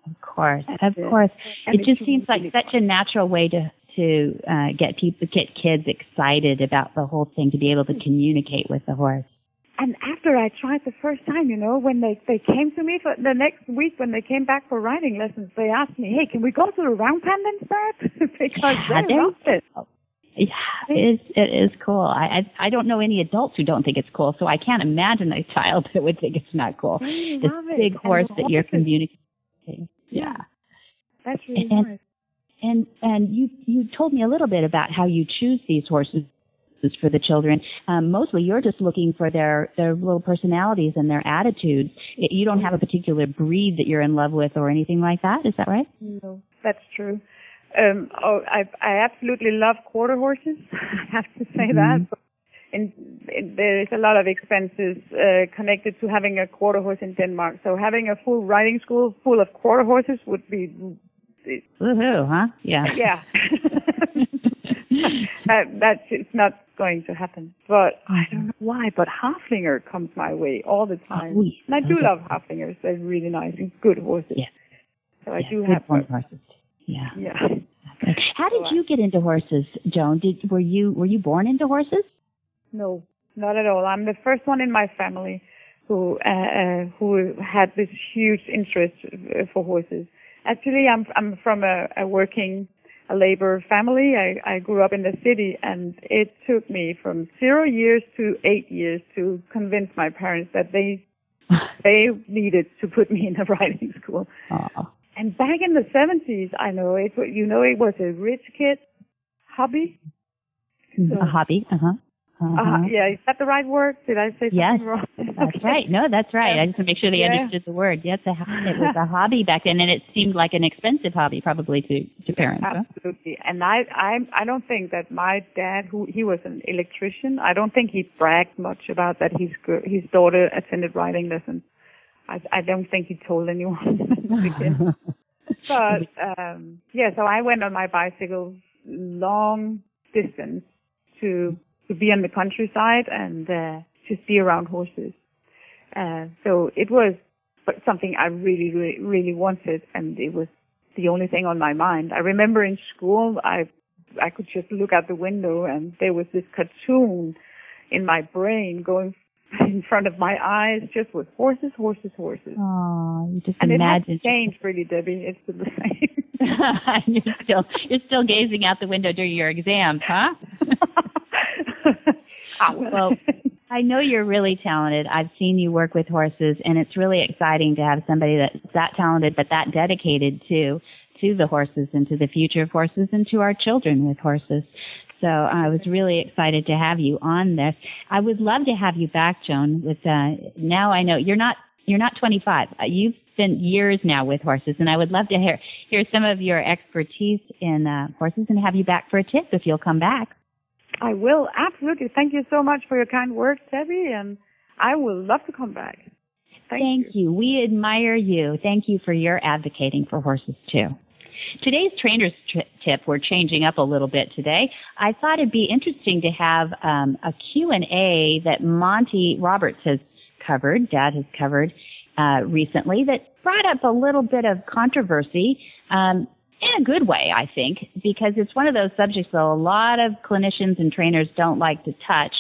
of course, That's of it. course. And It just seems like really such a natural way to to uh, get people, get kids excited about the whole thing, to be able to communicate with the horse. And after I tried the first time, you know, when they they came to me for the next week when they came back for riding lessons, they asked me, "Hey, can we go to the round pen instead?" because Yeah, they loved it. Yeah, it is. It is cool. I, I I don't know any adults who don't think it's cool, so I can't imagine a child that would think it's not cool. They This love it. big horse that you're communicating. Yeah. That's really And- nice. And and you you told me a little bit about how you choose these horses for the children. Um, mostly, you're just looking for their their little personalities and their attitudes. It- You don't have a particular breed that you're in love with or anything like that. Is that right? No, that's true. Um, oh, I I absolutely love quarter horses. I have to say that. And, and there is a lot of expenses uh, connected to having a quarter horse in Denmark. So having a full riding school full of quarter horses would be, Woohoo! Huh? Yeah. yeah. that that's it's not going to happen. But I don't know why. But Haflinger comes my way all the time. Oh, yeah. And I do Okay. love Haflingers. They're really nice and good horses. Yeah. So I Yeah, do have. form horses. Yeah. Yeah. How did you get into horses, Joan? Did were you were you born into horses? No, not at all. I'm the first one in my family who uh, uh, who had this huge interest uh, for horses. Actually, I'm I'm from a, a working a labor family. I, I grew up in the city, and it took me from zero years to eight years to convince my parents that they they needed to put me in a riding school. Oh, And back in the 70s, I know it. You know, it was a rich kid hobby. So- a hobby. Uh huh. Uh-huh. Uh, yeah, is that the right word? Did I say something Yes, wrong? That's Okay. right. No, that's right. I just want to make sure they Yeah. understood the word. Yes, it was a hobby back then, and it seemed like an expensive hobby, probably to to parents. huh? Absolutely. And I, I, I don't think that my dad, who he was an electrician, I don't think he bragged much about that his his daughter attended riding lessons. I, I don't think he told anyone. but um, yeah, so I went on my bicycle long distance to to be in the countryside and uh, just be around horses. Uh, so it was something I really, really, really wanted, and it was the only thing on my mind. I remember in school, I I could just look out the window, and there was this cartoon in my brain going in front of my eyes, just with horses, horses, horses. Oh, you just and imagine. it hasn't changed really, Debbie. It's the same. you're still you're still gazing out the window during your exams, huh? well, I know you're really talented. I've seen you work with horses, and it's really exciting to have somebody that's that talented but that dedicated to to the horses and to the future of horses and to our children with horses. So I was really excited to have you on this. I would love to have you back, Joan. With uh, now I know you're not you're not 25. Uh, you've spent years now with horses, and I would love to hear hear some of your expertise in uh, horses and have you back for a tip if you'll come back. I will absolutely. Thank you so much for your kind words, Debbie, and I will love to come back. Thank, Thank you. you. We admire you. Thank you for your advocating for horses too. Today's trainer's tip, we're changing up a little bit today. I thought it'd be interesting to have um, a Q&A that Monty Roberts has covered, Dad has covered uh, recently, that brought up a little bit of controversy. Um, in a good way, I think, because it's one of those subjects that a lot of clinicians and trainers don't like to touch.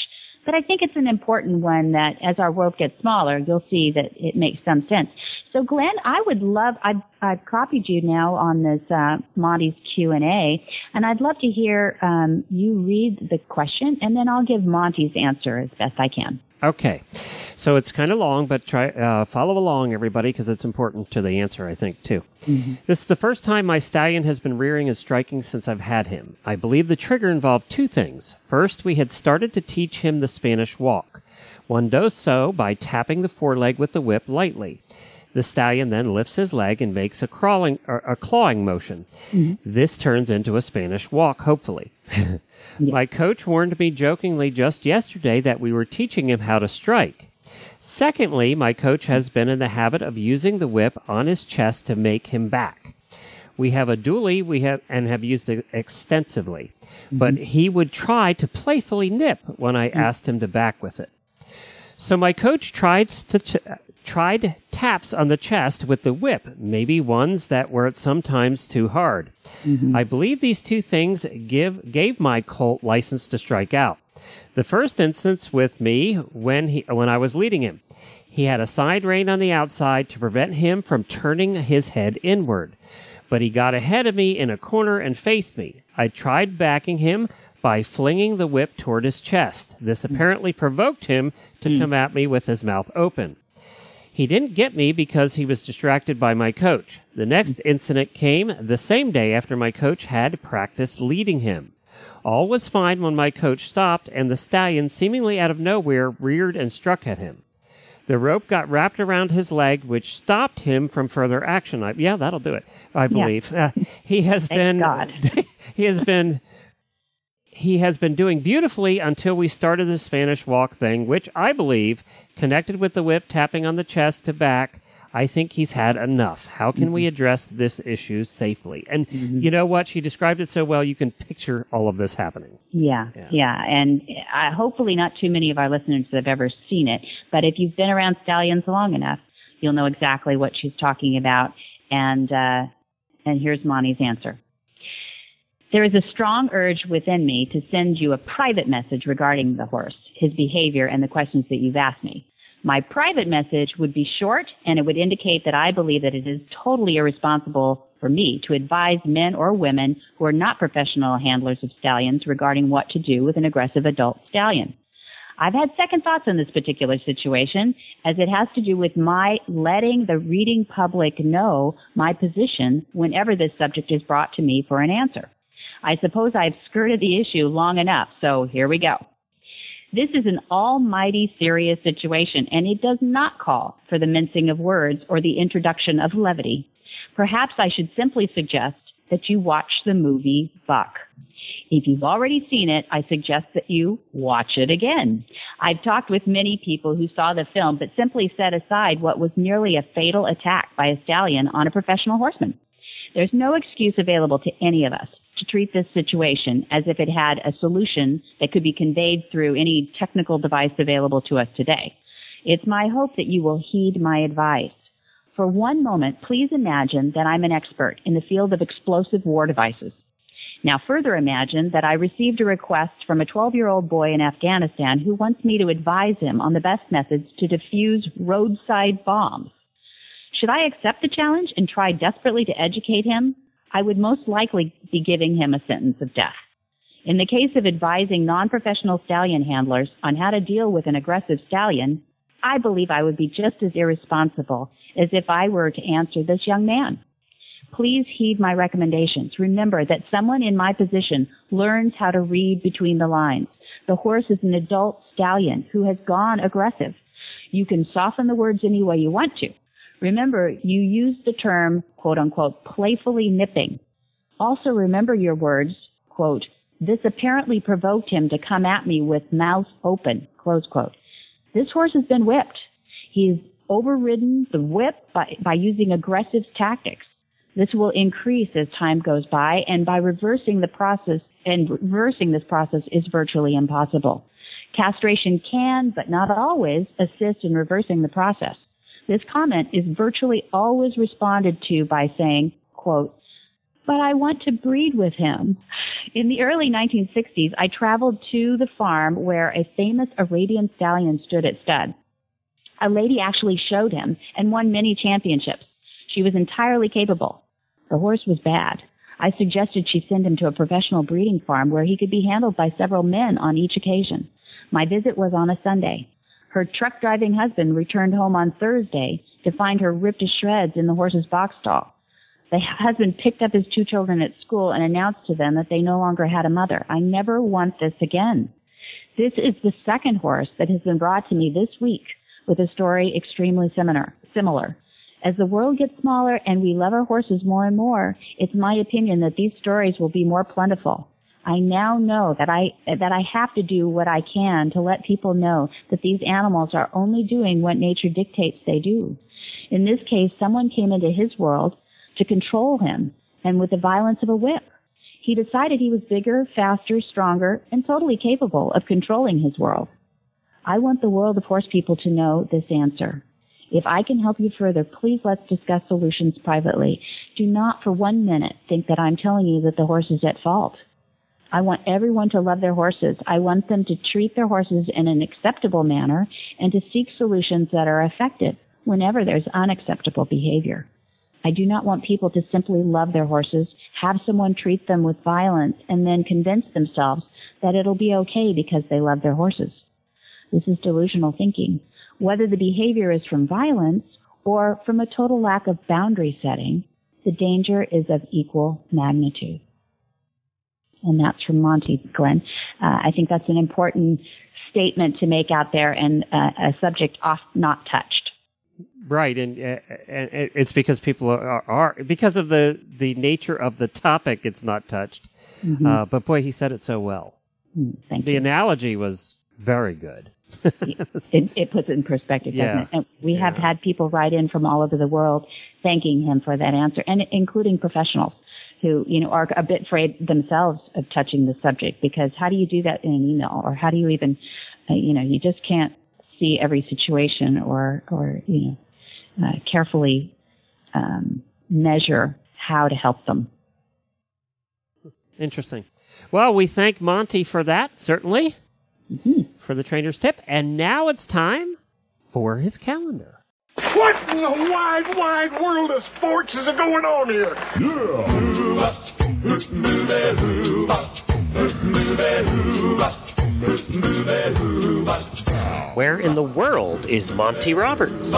But I think it's an important one that as our world gets smaller, you'll see that it makes some sense. So Glenn, I would love, I've, I've copied you now on this, uh, Monty's Q&A, and I'd love to hear, um, you read the question and then I'll give Monty's answer as best I can. Okay. So it's kind of long, but try uh, follow along, everybody, because it's important to the answer, I think, too. Mm-hmm. This is the first time my stallion has been rearing and striking since I've had him. I believe the trigger involved two things. First, we had started to teach him the Spanish walk. One does so by tapping the foreleg with the whip lightly. The stallion then lifts his leg and makes a crawling or a clawing motion. Mm-hmm. This turns into a Spanish walk, hopefully. yeah. My coach warned me jokingly just yesterday that we were teaching him how to strike. Secondly, my coach has been in the habit of using the whip on his chest to make him back. We have a dually we have and have used it extensively, mm-hmm. but he would try to playfully nip when I mm-hmm. asked him to back with it. So my coach tried to ch- tried taps on the chest with the whip, maybe ones that were sometimes too hard. Mm-hmm. I believe these two things give gave my colt license to strike out. The first instance with me when he when I was leading him. He had a side rein on the outside to prevent him from turning his head inward. But he got ahead of me in a corner and faced me. I tried backing him by flinging the whip toward his chest. This apparently provoked him to mm. come at me with his mouth open. He didn't get me because he was distracted by my coach. The next incident came the same day after my coach had practiced leading him. All was fine when my coach stopped and the stallion, seemingly out of nowhere, reared and struck at him. The rope got wrapped around his leg, which stopped him from further action. I, yeah, that'll do it. I believe yeah. uh, he has been. he has been he has been doing beautifully until we started the Spanish walk thing, which I believe, connected with the whip tapping on the chest to back, I think he's had enough. How can mm-hmm. we address this issue safely? And mm-hmm. you know what? She described it so well, you can picture all of this happening. Yeah, yeah. yeah. And uh, hopefully, not too many of our listeners have ever seen it. But if you've been around stallions long enough, you'll know exactly what she's talking about. And, uh, and here's Monty's answer. There is a strong urge within me to send you a private message regarding the horse, his behavior, and the questions that you've asked me. My private message would be short and it would indicate that I believe that it is totally irresponsible for me to advise men or women who are not professional handlers of stallions regarding what to do with an aggressive adult stallion. I've had second thoughts on this particular situation as it has to do with my letting the reading public know my position whenever this subject is brought to me for an answer. I suppose I've skirted the issue long enough, so here we go. This is an almighty serious situation, and it does not call for the mincing of words or the introduction of levity. Perhaps I should simply suggest that you watch the movie Buck. If you've already seen it, I suggest that you watch it again. I've talked with many people who saw the film but simply set aside what was nearly a fatal attack by a stallion on a professional horseman. There's no excuse available to any of us to treat this situation as if it had a solution that could be conveyed through any technical device available to us today. It's my hope that you will heed my advice. For one moment, please imagine that I'm an expert in the field of explosive war devices. Now further imagine that I received a request from a 12 year old boy in Afghanistan who wants me to advise him on the best methods to defuse roadside bombs. Should I accept the challenge and try desperately to educate him? I would most likely be giving him a sentence of death. In the case of advising non-professional stallion handlers on how to deal with an aggressive stallion, I believe I would be just as irresponsible as if I were to answer this young man. Please heed my recommendations. Remember that someone in my position learns how to read between the lines. The horse is an adult stallion who has gone aggressive. You can soften the words any way you want to. Remember, you use the term, quote unquote, playfully nipping. Also remember your words, quote, this apparently provoked him to come at me with mouth open, close quote. This horse has been whipped. He's overridden the whip by, by using aggressive tactics. This will increase as time goes by, and by reversing the process, and reversing this process is virtually impossible. Castration can, but not always, assist in reversing the process. This comment is virtually always responded to by saying, quote, but I want to breed with him. In the early 1960s, I traveled to the farm where a famous Arabian stallion stood at stud. A lady actually showed him and won many championships. She was entirely capable. The horse was bad. I suggested she send him to a professional breeding farm where he could be handled by several men on each occasion. My visit was on a Sunday. Her truck driving husband returned home on Thursday to find her ripped to shreds in the horse's box stall. The husband picked up his two children at school and announced to them that they no longer had a mother. I never want this again. This is the second horse that has been brought to me this week with a story extremely similar. Similar. As the world gets smaller and we love our horses more and more, it's my opinion that these stories will be more plentiful. I now know that I that I have to do what I can to let people know that these animals are only doing what nature dictates they do. In this case, someone came into his world to control him and with the violence of a whip. He decided he was bigger, faster, stronger, and totally capable of controlling his world. I want the world of horse people to know this answer. If I can help you further, please let's discuss solutions privately. Do not for one minute think that I'm telling you that the horse is at fault. I want everyone to love their horses. I want them to treat their horses in an acceptable manner and to seek solutions that are effective whenever there's unacceptable behavior. I do not want people to simply love their horses, have someone treat them with violence, and then convince themselves that it'll be okay because they love their horses. This is delusional thinking. Whether the behavior is from violence or from a total lack of boundary setting, the danger is of equal magnitude. And that's from Monty Glenn. Uh, I think that's an important statement to make out there and uh, a subject oft not touched. Right, and, uh, and it's because people are, are, because of the the nature of the topic. It's not touched, mm-hmm. uh, but boy, he said it so well. Mm, thank the you. analogy was very good. it, it, puts it in perspective, doesn't yeah. it? And we yeah. have had people write in from all over the world thanking him for that answer, and including professionals who, you know, are a bit afraid themselves of touching the subject because how do you do that in an email, or how do you even, uh, you know, you just can't see every situation or, or you know, uh, carefully um, measure how to help them. Interesting. Well, we thank Monty for that, certainly, mm-hmm. for the trainer's tip. And now it's time for his calendar. What in the wide, wide world of sports is going on here? Where in the world is Monty Roberts?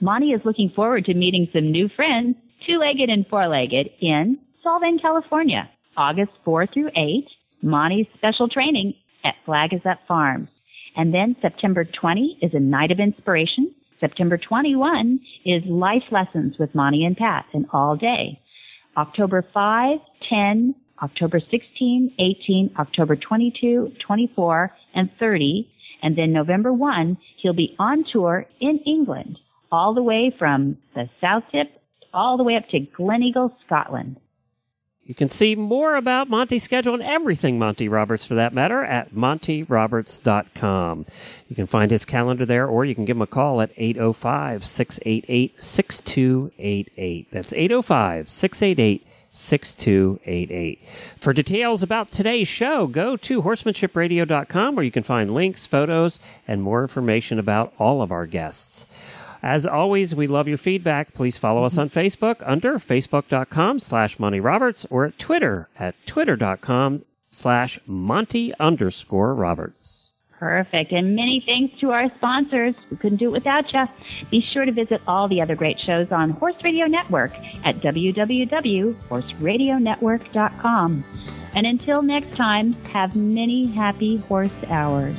Monty is looking forward to meeting some new friends, two-legged and four-legged, in Solvang, California, August 4 through 8. Monty's special training at Flag is Up Farms. And then September 20 is a night of inspiration. September 21 is life lessons with Monty and Pat, and all day. October 5, 10, October 16, 18, October 22, 24, and 30. And then November 1, he'll be on tour in England all the way from the South Tip all the way up to Gleneagle, Scotland. You can see more about Monty's schedule and everything Monty Roberts for that matter at montyroberts.com. You can find his calendar there or you can give him a call at 805 688 6288. That's 805 688 6288. For details about today's show, go to horsemanshipradio.com where you can find links, photos, and more information about all of our guests. As always, we love your feedback. Please follow us on Facebook under facebook.com slash Monty Roberts or at Twitter at twitter.com slash Monty underscore Roberts. Perfect. And many thanks to our sponsors. We couldn't do it without you. Be sure to visit all the other great shows on Horse Radio Network at www.horseradionetwork.com. And until next time, have many happy horse hours.